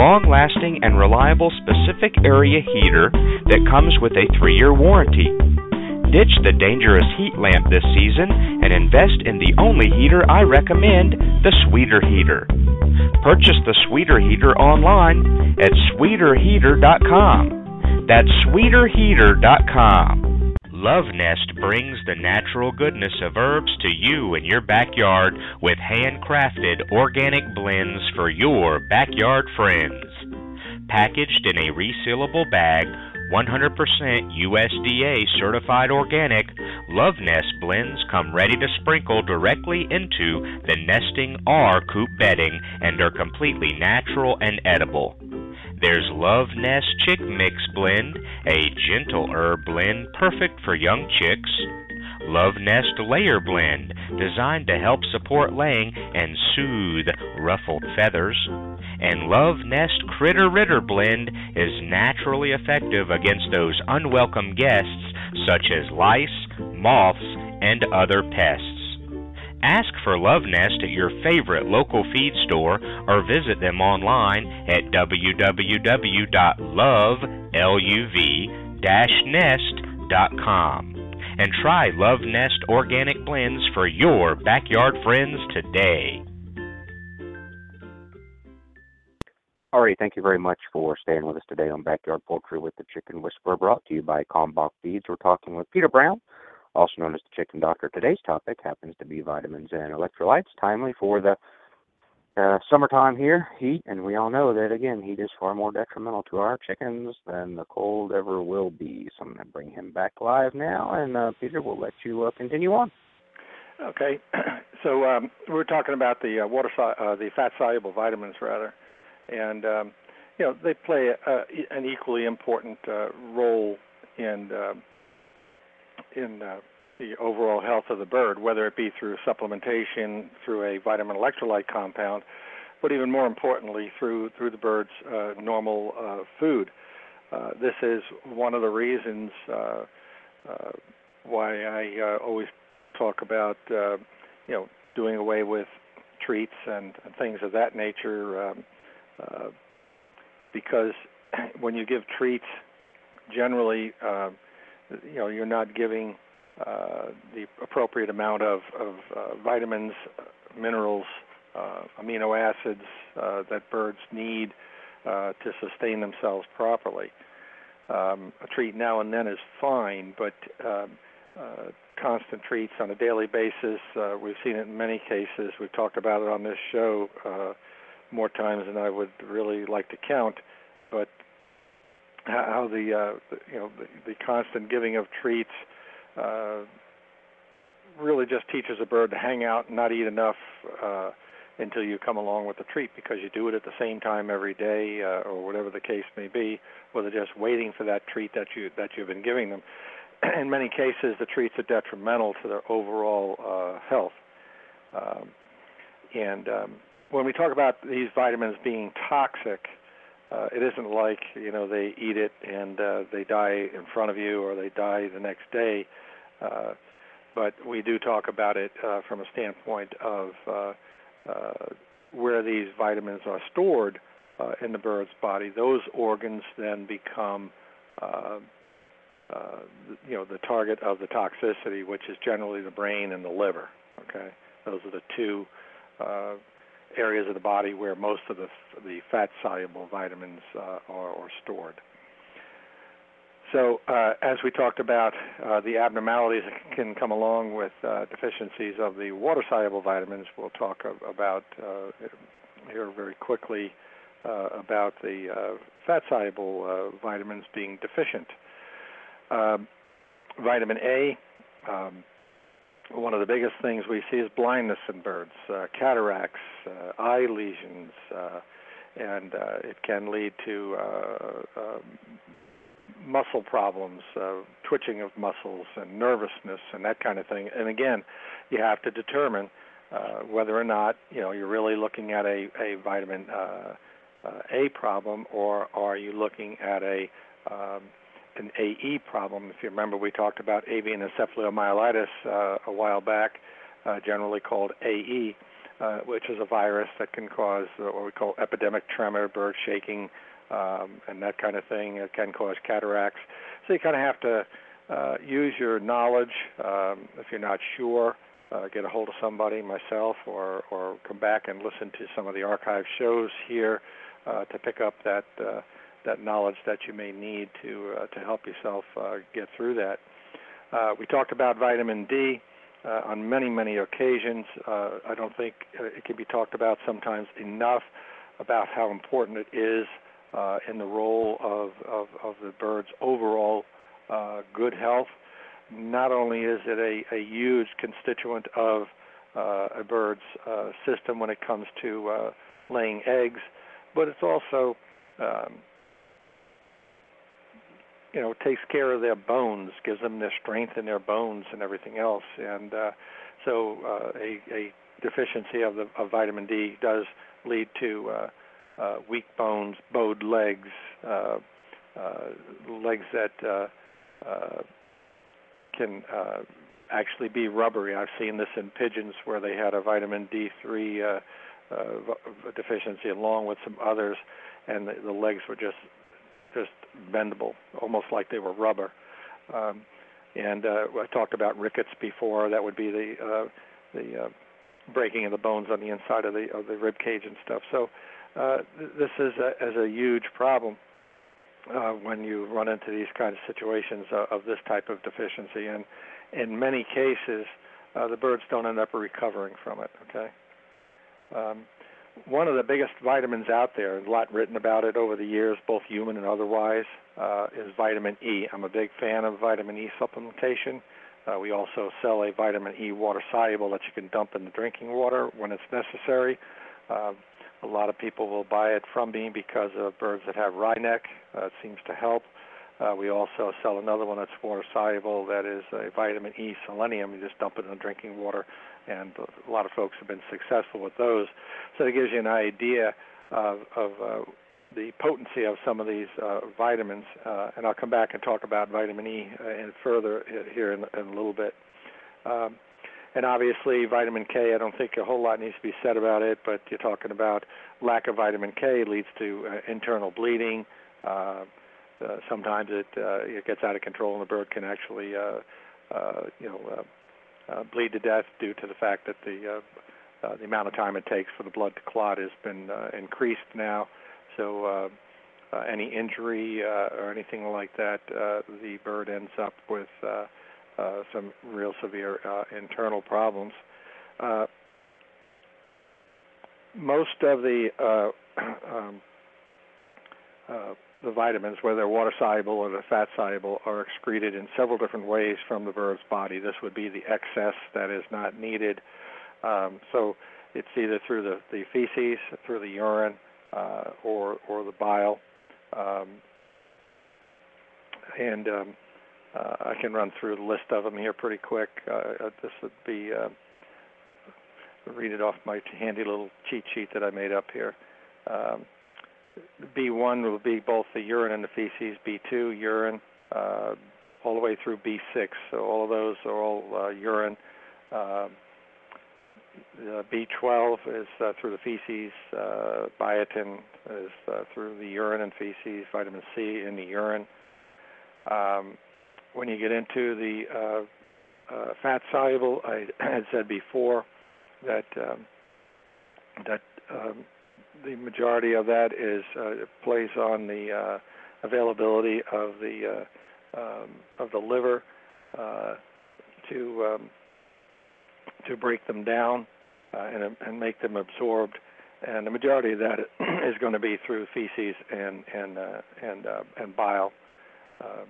long lasting, and reliable specific area heater that comes with a three year warranty. Ditch the dangerous heat lamp this season and invest in the only heater I recommend, the Sweeter Heater. Purchase the Sweeter Heater online at sweeterheater.com. That's sweeterheater.com. Love Nest brings the natural goodness of herbs to you in your backyard with handcrafted organic blends for your backyard friends. Packaged in a resealable bag, 100% USDA certified organic, Love Nest blends come ready to sprinkle directly into the nesting or coop bedding and are completely natural and edible. There's Love Nest Chick Mix Blend, a gentle herb blend perfect for young chicks. Love Nest Layer Blend, designed to help support laying and soothe ruffled feathers. And Love Nest Critter Ritter Blend is naturally effective against those unwelcome guests such as lice, moths, and other pests. Ask for Love Nest at your favorite local feed store or visit them online at www.loveluv-nest.com and try Love Nest organic blends for your backyard friends today. All right, thank you very much for staying with us today on Backyard Poultry with the Chicken Whisperer, brought to you by Kalmbach Feeds. We're talking with Peter Brown, also known as the Chicken Doctor. Today's topic happens to be vitamins and electrolytes, timely for the uh, summertime here, heat, and we all know that again, heat is far more detrimental to our chickens than the cold ever will be. So I'm going to bring him back live now, and uh, Peter, we'll let you uh, continue on. Okay, *clears throat* so um, we were talking about the uh, water, so- uh, the fat soluble vitamins rather, and um, you know they play a, an equally important uh, role in uh, in uh, the overall health of the bird, whether it be through supplementation, through a vitamin electrolyte compound, but even more importantly through through the bird's uh, normal uh, food. Uh, this is one of the reasons uh, uh, why I uh, always talk about you know doing away with treats and, and things of that nature, um, because *clears throat* when you give treats, generally, you know, you're not giving uh, the appropriate amount of, of uh, vitamins, minerals, uh, amino acids uh, that birds need uh, to sustain themselves properly. Um, a treat now and then is fine, but um, uh, constant treats on a daily basis, uh, we've seen it in many cases. We've talked about it on this show uh, more times than I would really like to count. How the uh, you know the, the constant giving of treats uh, really just teaches a bird to hang out and not eat enough uh, until you come along with the treat because you do it at the same time every day uh, or whatever the case may be, or they're just waiting for that treat that you that you've been giving them. *clears throat* In many cases, the treats are detrimental to their overall uh, health. Um, and um, when we talk about these vitamins being toxic, uh, it isn't like you know they eat it and uh, they die in front of you or they die the next day. Uh, but we do talk about it uh, from a standpoint of uh, uh, where these vitamins are stored uh, in the bird's body. Those organs then become uh, uh, you know the target of the toxicity, which is generally the brain and the liver. Okay, those are the two uh, areas of the body where most of the the fat soluble vitamins uh, are, are stored. So, uh, as we talked about, uh, the abnormalities that can come along with uh, deficiencies of the water soluble vitamins, we'll talk about uh, here very quickly uh, about the fat soluble vitamins being deficient. Um, vitamin A, um, one of the biggest things we see is blindness in birds, cataracts, eye lesions, and it can lead to um, muscle problems, uh, twitching of muscles, and nervousness, and that kind of thing. And again, you have to determine uh, whether or not you know you're really looking at a a vitamin uh, uh, A problem, or are you looking at a um, an AE problem? If you remember, we talked about avian encephalomyelitis uh, a while back, uh, generally called AE, uh, which is a virus that can cause what we call epidemic tremor, bird shaking, um, and that kind of thing. It can cause cataracts. So you kind of have to uh, use your knowledge. Um, if you're not sure, uh, get a hold of somebody, myself, or or come back and listen to some of the archive shows here uh, to pick up that uh, that knowledge that you may need to uh, to help yourself uh, get through that. Uh, we talked about vitamin D uh, on many many occasions. Uh, I don't think it can be talked about sometimes enough about how important it is uh, in the role of, of, of the bird's overall uh, good health. Not only is it a, a huge constituent of uh, a bird's uh, system when it comes to uh, laying eggs, but it's also um, you know takes care of their bones, gives them their strength in their bones and everything else. And uh, so uh, a, a deficiency of the of vitamin D does lead to uh, uh, weak bones, bowed legs, uh, uh, legs that uh, uh, can uh, actually be rubbery. I've seen this in pigeons where they had a vitamin D3 uh, uh, deficiency along with some others, and the, the legs were just just bendable, almost like they were rubber. Um, and uh, I talked about rickets before. That would be the uh, the uh, breaking of the bones on the inside of the of the rib cage and stuff. So uh, this is a, a huge problem uh, when you run into these kind of situations of, of this type of deficiency. And in many cases, uh, the birds don't end up recovering from it. Okay. Um, one of the biggest vitamins out there, a lot written about it over the years, both human and otherwise, uh, is vitamin E. I'm a big fan of vitamin E supplementation. Uh, we also sell a vitamin E water soluble that you can dump in the drinking water when it's necessary. Uh, a lot of people will buy it from me because of birds that have wryneck. Uh, it seems to help. Uh, we also sell another one that's water soluble that is a vitamin E selenium. You just dump it in the drinking water, and a lot of folks have been successful with those. So it gives you an idea of, of uh, the potency of some of these uh, vitamins. Uh, and I'll come back and talk about vitamin E uh, in further here in, in a little bit. Um, and obviously, vitamin K, I don't think a whole lot needs to be said about it, but you're talking about lack of vitamin K leads to uh, internal bleeding. Uh, uh, sometimes it uh, it gets out of control, and the bird can actually, uh, uh, you know, uh, bleed to death due to the fact that the uh, uh, the amount of time it takes for the blood to clot has been uh, increased now. So uh, uh, any injury uh, or anything like that, uh, the bird ends up with uh, uh, some real severe uh, internal problems. Uh, most of the uh, *clears throat* um, uh, the vitamins, whether water soluble or they're fat soluble, are excreted in several different ways from the bird's body. This would be the excess that is not needed. Um, so it's either through the, the feces, through the urine, uh, or or the bile. Um, and um, uh, I can run through the list of them here pretty quick. Uh, uh this would be uh, read it off my handy little cheat sheet that I made up here. Um, B1 will be both the urine and the feces. B2 urine. Uh, all the way through B6. So all of those are all uh, urine. Uh, B12 is uh, through the feces. Uh, biotin is uh, through the urine and feces. Vitamin C in the urine. Um, when you get into the fat soluble, I *clears throat* had said before that um, that um, the majority of that is uh, plays on the uh, availability of the uh, um, of the liver uh, to um, to break them down uh, and and make them absorbed. And the majority of that *clears throat* is going to be through feces and and uh, and uh, and bile, um,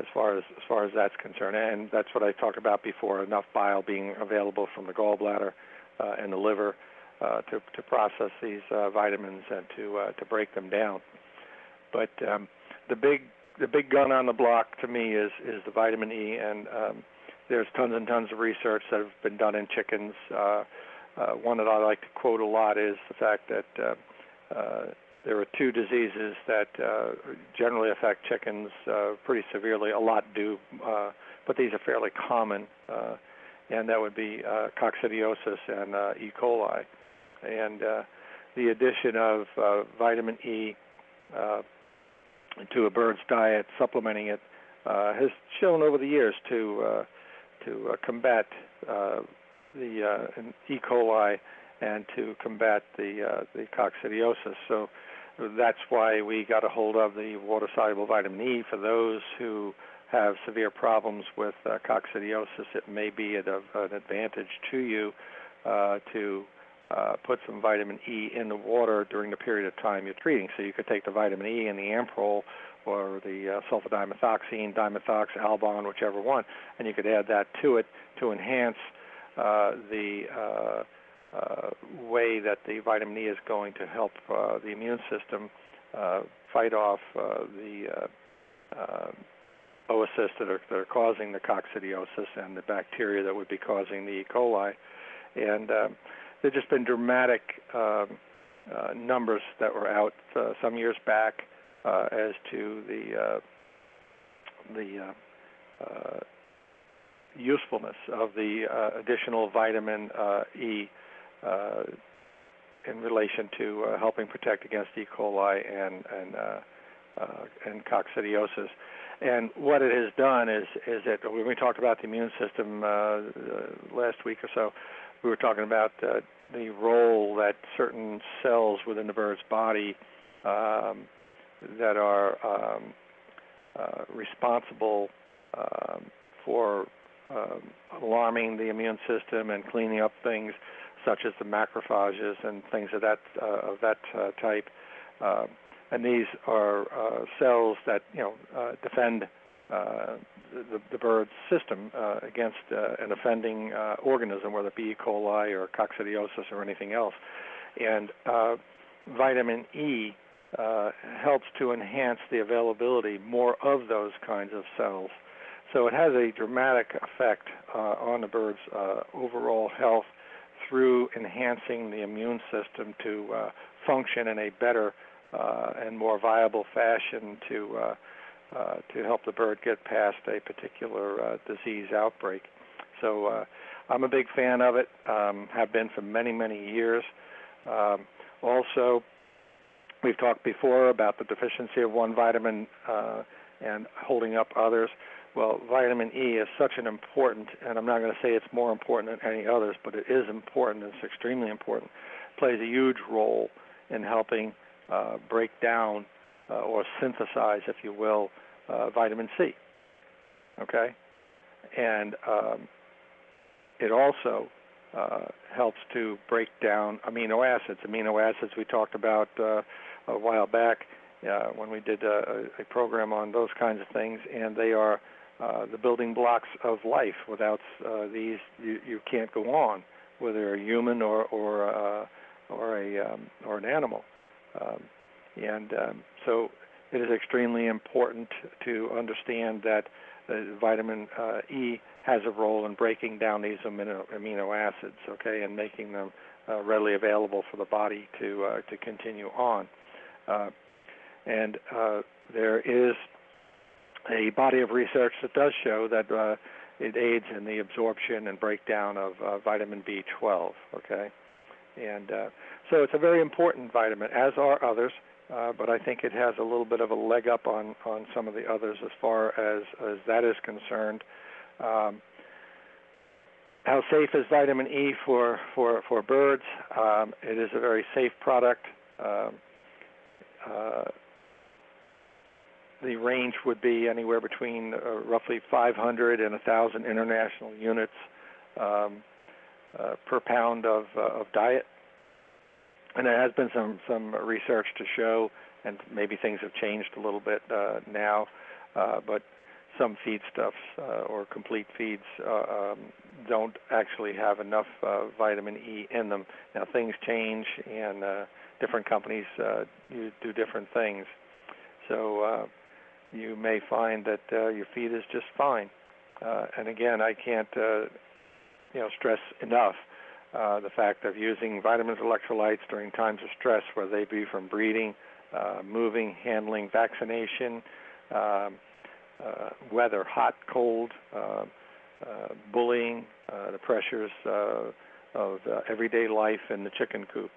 as far as as far as that's concerned. And that's what I talked about before: enough bile being available from the gallbladder uh, and the liver uh, to to process these uh, vitamins and to uh, to break them down. But um, the big the big gun on the block to me is is the vitamin E, and um, there's tons and tons of research that have been done in chickens. Uh, uh, one that I like to quote a lot is the fact that uh, uh, there are two diseases that uh, generally affect chickens uh, pretty severely. A lot do, uh, but these are fairly common, uh, and that would be uh, coccidiosis and uh, E. coli. And uh, the addition of uh, vitamin E uh, to a bird's diet, supplementing it, uh, has shown over the years to uh, to uh, combat uh, the uh, E. coli and to combat the uh, the coccidiosis. So that's why we got a hold of the water soluble vitamin E for those who have severe problems with uh, coccidiosis. It may be at a, an advantage to you uh, to uh, put some vitamin E in the water during the period of time you're treating. So you could take the vitamin E and the Amprol or the uh, sulfadimethoxine, dimethox, Albon, whichever one, and you could add that to it to enhance uh, the uh, uh, way that the vitamin E is going to help the immune system fight off the oocysts that are, that are causing the coccidiosis and the bacteria that would be causing the E. coli. And um, there's just been dramatic um, uh, numbers that were out uh, some years back uh, as to the uh, the uh, uh, usefulness of the additional vitamin E in relation to helping protect against E. coli and and and coccidiosis. And what it has done is is that when we talked about the immune system last week or so, we were talking about uh, the role that certain cells within the bird's body um, that are um, uh, responsible um, for um, alarming the immune system and cleaning up things such as the macrophages and things of that uh, of that uh, type. Uh, and these are uh, cells that you know uh, defend uh, the, the bird's system uh, against uh, an offending uh, organism, whether it be E. coli or coccidiosis or anything else. And uh, vitamin E uh, helps to enhance the availability more of those kinds of cells. So it has a dramatic effect uh, on the bird's uh, overall health through enhancing the immune system to uh, function in a better uh, and more viable fashion to uh, uh, to help the bird get past a particular uh, disease outbreak. So uh, I'm a big fan of it. Um, have been for many many years. Um, also, we've talked before about the deficiency of one vitamin uh, and holding up others. Well, vitamin E is such an important, and I'm not going to say it's more important than any others, but it is important. It's extremely important. Plays a huge role in helping uh, break down or synthesize, if you will, uh, vitamin C. Okay, and um, it also uh, helps to break down amino acids. Amino acids we talked about uh, a while back uh, when we did a, a program on those kinds of things, and they are uh, the building blocks of life. Without uh, these, you, you can't go on, whether a human or or uh, or a um, or an animal. Um, and um, so it is extremely important to understand that uh, vitamin uh, E has a role in breaking down these amino, amino acids, okay, and making them uh, readily available for the body to uh, to continue on. Uh, and uh, there is a body of research that does show that it aids in the absorption and breakdown of vitamin B12. Okay, and so it's a very important vitamin, as are others. Uh, but I think it has a little bit of a leg up on on some of the others as far as as that is concerned. Um, how safe is vitamin E for for for birds? Um, it is a very safe product. Um, uh, the range would be anywhere between uh, roughly 500 and 1,000 international units um, uh, per pound of, uh, of diet. And there has been some some research to show, and maybe things have changed a little bit uh, now, uh, but some feedstuffs uh, or complete feeds uh, um, don't actually have enough uh, vitamin E in them. Now things change, and uh, different companies uh, do different things. So uh, you may find that uh, your feed is just fine. Uh, and again, I can't uh, you know stress enough uh, the fact of using vitamins, and electrolytes during times of stress, whether they be from breeding, uh, moving, handling, vaccination, um, uh, weather, hot, cold, uh, uh, bullying, uh, the pressures uh, of uh, everyday life in the chicken coop.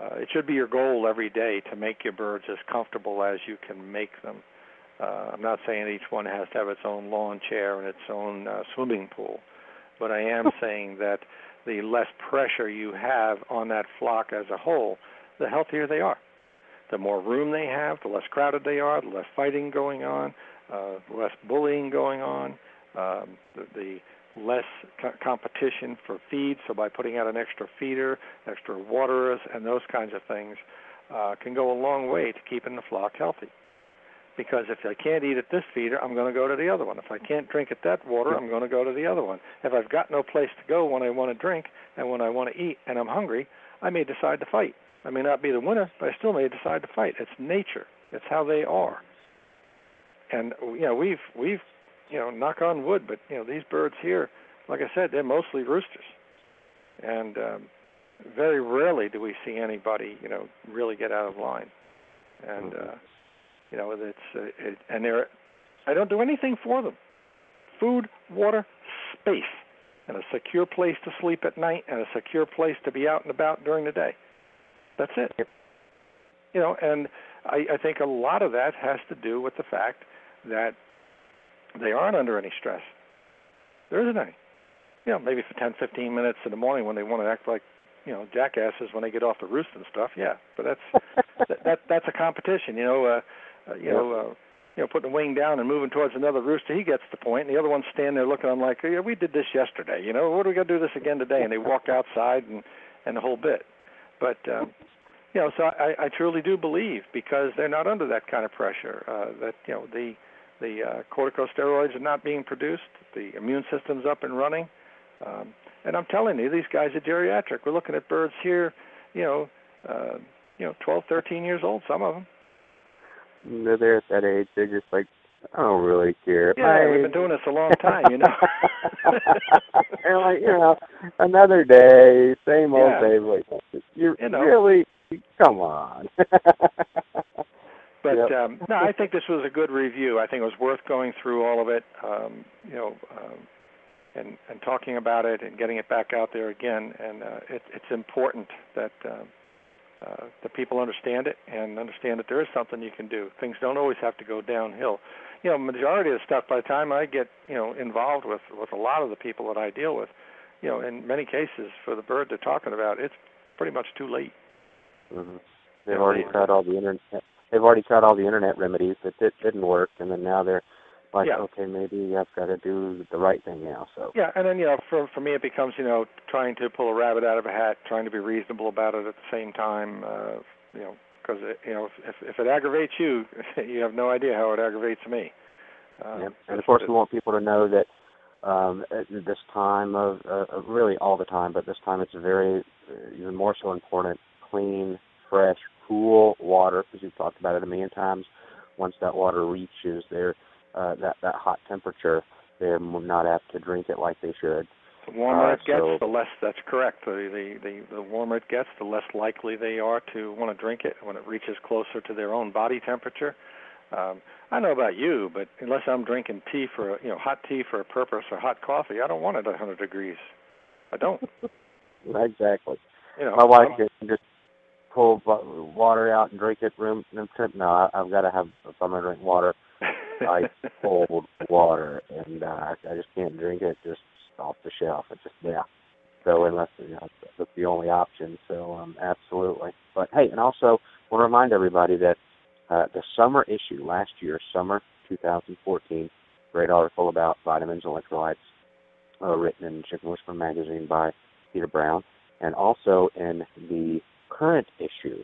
Uh, it should be your goal every day to make your birds as comfortable as you can make them. Uh, I'm not saying each one has to have its own lawn chair and its own uh, swimming pool, but I am *laughs* saying that the less pressure you have on that flock as a whole, the healthier they are. The more room they have, the less crowded they are, the less fighting going on, uh, less bullying going on, um, the, the less co- competition for feed. So by putting out an extra feeder, extra waterers, and those kinds of things, uh, can go a long way to keeping the flock healthy. Because if I can't eat at this feeder, I'm going to go to the other one. If I can't drink at that water, I'm going to go to the other one. If I've got no place to go when I want to drink and when I want to eat and I'm hungry, I may decide to fight. I may not be the winner, but I still may decide to fight. It's nature. It's how they are. And you know, we've we've you know, knock on wood, but you know, these birds here, like I said, they're mostly roosters. And um very rarely do we see anybody, you know, really get out of line. And uh you know, it's uh, it, and they're I don't do anything for them. Food, water, space, and a secure place to sleep at night, and a secure place to be out and about during the day. That's it. You know, and I, I think a lot of that has to do with the fact that they aren't under any stress. There isn't any. You know, maybe for 10, 15 minutes in the morning when they want to act like, you know, jackasses when they get off the roost and stuff. Yeah, but that's *laughs* that, that that's a competition. You know, uh, uh, you know, uh, you know, putting the wing down and moving towards another rooster. He gets the point, and the other one's standing there looking. I'm like, yeah, we did this yesterday. You know, what are we gonna do this again today? And they walk outside and and the whole bit. But um, you know, so I, I truly do believe because they're not under that kind of pressure. Uh, that you know the the uh, corticosteroids are not being produced, the immune system's up and running, um, and I'm telling you, these guys are geriatric. We're looking at birds here, you know, uh, you know, 12, 13 years old, some of them. They're there at that age. They're just like, I don't really care. Yeah, I, we've been doing this a long time, you know. *laughs* and like, you know, another day, same old Yeah. day. Like, you're You know. really, come on. *laughs* But Yep. um, no, I think this was a good review. I think it was worth going through all of it, um, you know, um, and and talking about it and getting it back out there again. And uh, it, it's important that um, uh, that people understand it and understand that there is something you can do. Things don't always have to go downhill. You know, majority of the stuff. By the time I get you know involved with with a lot of the people that I deal with, you know, in many cases for the bird they're talking about, it's pretty much too late. hmm They've already tried all the internet. They've already tried all the internet remedies that did, didn't work, and then now they're like, Yeah. okay, maybe I've got to do the right thing now. So Yeah, and then you know, for for me, it becomes you know trying to pull a rabbit out of a hat, trying to be reasonable about it at the same time. Uh, you know, because you know, if if it aggravates you, *laughs* you have no idea how it aggravates me. Uh, Yeah. And of course, we want people to know that um, at this time of uh, really all the time, but this time it's very uh, even more so important. Clean, fresh, cool water, because we've talked about it a million times. Once that water reaches their uh, that that hot temperature, they're not apt to drink it like they should. the warmer Uh, it gets, so- the less. That's correct. The, the the the warmer it gets, the less likely they are to want to drink it. When it reaches closer to their own body temperature, Um, I know about you, but unless I'm drinking tea for a, you know hot tea for a purpose or hot coffee, I don't want it at 100 degrees. I don't. *laughs* exactly. You know, My wife I'm- can just pull bu- water out and drink it room no, temp- no I, I've got to have if I'm gonna drink water, ice cold water, and uh, I, just can't drink it just off the shelf. It just yeah. So unless you know that's the only option. So um, absolutely. But hey, and also want to remind everybody that uh, the summer issue last year, summer 2014, great article about vitamins and electrolytes, uh, written in Chicken Whisperer magazine by Peter Brown, and also in the current issue,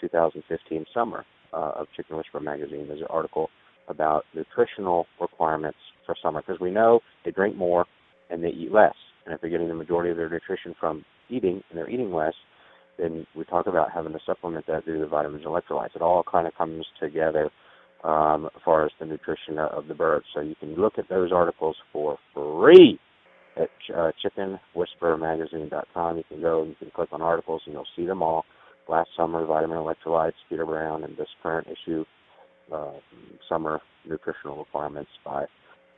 2015 summer uh, of Chicken Whisperer magazine, there's an article about nutritional requirements for summer because we know they drink more and they eat less, and if they're getting the majority of their nutrition from eating and they're eating less, then we talk about having to supplement that through the vitamins and electrolytes. It all kind of comes together um, as far as the nutrition of the bird. So you can look at those articles for free at uh, chickenwhisperermagazine.com. You can go and you can click on articles and you'll see them all. Last summer, vitamin electrolytes, Peter Brown, and this current issue, uh, summer nutritional requirements by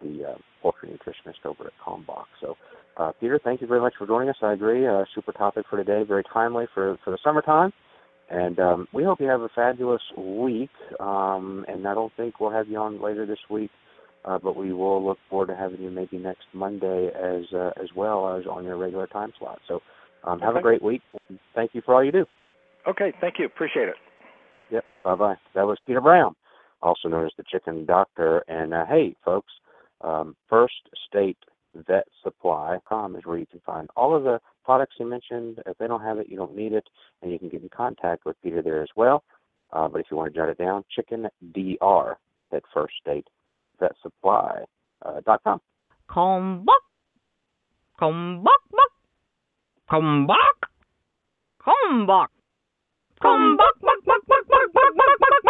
the uh, poultry nutritionist over at Kalmbach. So, uh, Peter, thank you very much for joining us. I agree. Uh, super topic for today, very timely for, for the summertime. And um, we hope you have a fabulous week. Um, and I don't think we'll have you on later this week, uh, but we will look forward to having you maybe next Monday as uh, as well as on your regular time slot. So um, have a great week. Thank you for all you do. Okay, thank you. Appreciate it. Yep. Bye bye. That was Peter Brown, also known as the Chicken Doctor. And uh, hey, folks, um, First State Vet Supply.com is where you can find all of the products you mentioned. If they don't have it, you don't need it, and you can get in contact with Peter there as well. Uh, but if you want to jot it down, Chicken DR at First State Vet Supply uh, dot com. Come back, come back, back, come back, come back, come back, back, back, back, back, back, back, back.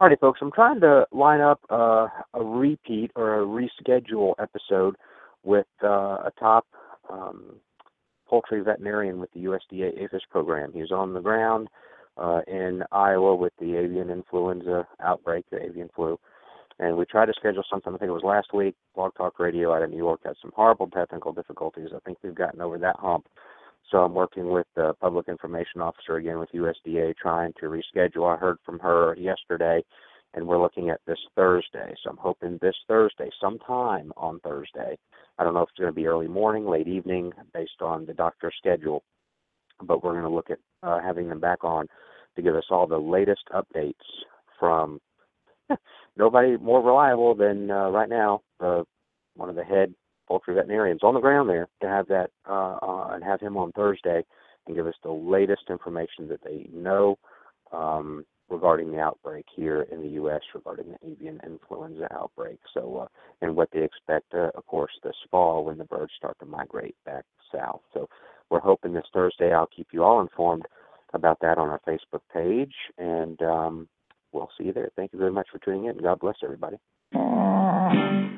Alrighty, folks, I'm trying to line up uh, a repeat or a reschedule episode with uh, a top um, poultry veterinarian with the USDA APHIS program. He's on the ground uh, in Iowa with the avian influenza outbreak, the avian flu. And we tried to schedule something, I think it was last week. Blog Talk Radio out of New York had some horrible technical difficulties. I think we've gotten over that hump. So I'm working with the public information officer again with USDA trying to reschedule. I heard from her yesterday, and we're looking at this Thursday. So I'm hoping this Thursday, sometime on Thursday. I don't know if it's going to be early morning, late evening, based on the doctor's schedule. But we're going to look at uh, having them back on to give us all the latest updates from *laughs* nobody more reliable than uh, right now uh, one of the head poultry veterinarians on the ground there to have that uh, uh, and have him on Thursday and give us the latest information that they know um, regarding the outbreak here in the U.S. regarding the avian influenza outbreak. So, uh, and what they expect, uh, of course, this fall when the birds start to migrate back south. So, we're hoping this Thursday I'll keep you all informed about that on our Facebook page, and um, we'll see you there. Thank you very much for tuning in. God bless everybody. *laughs*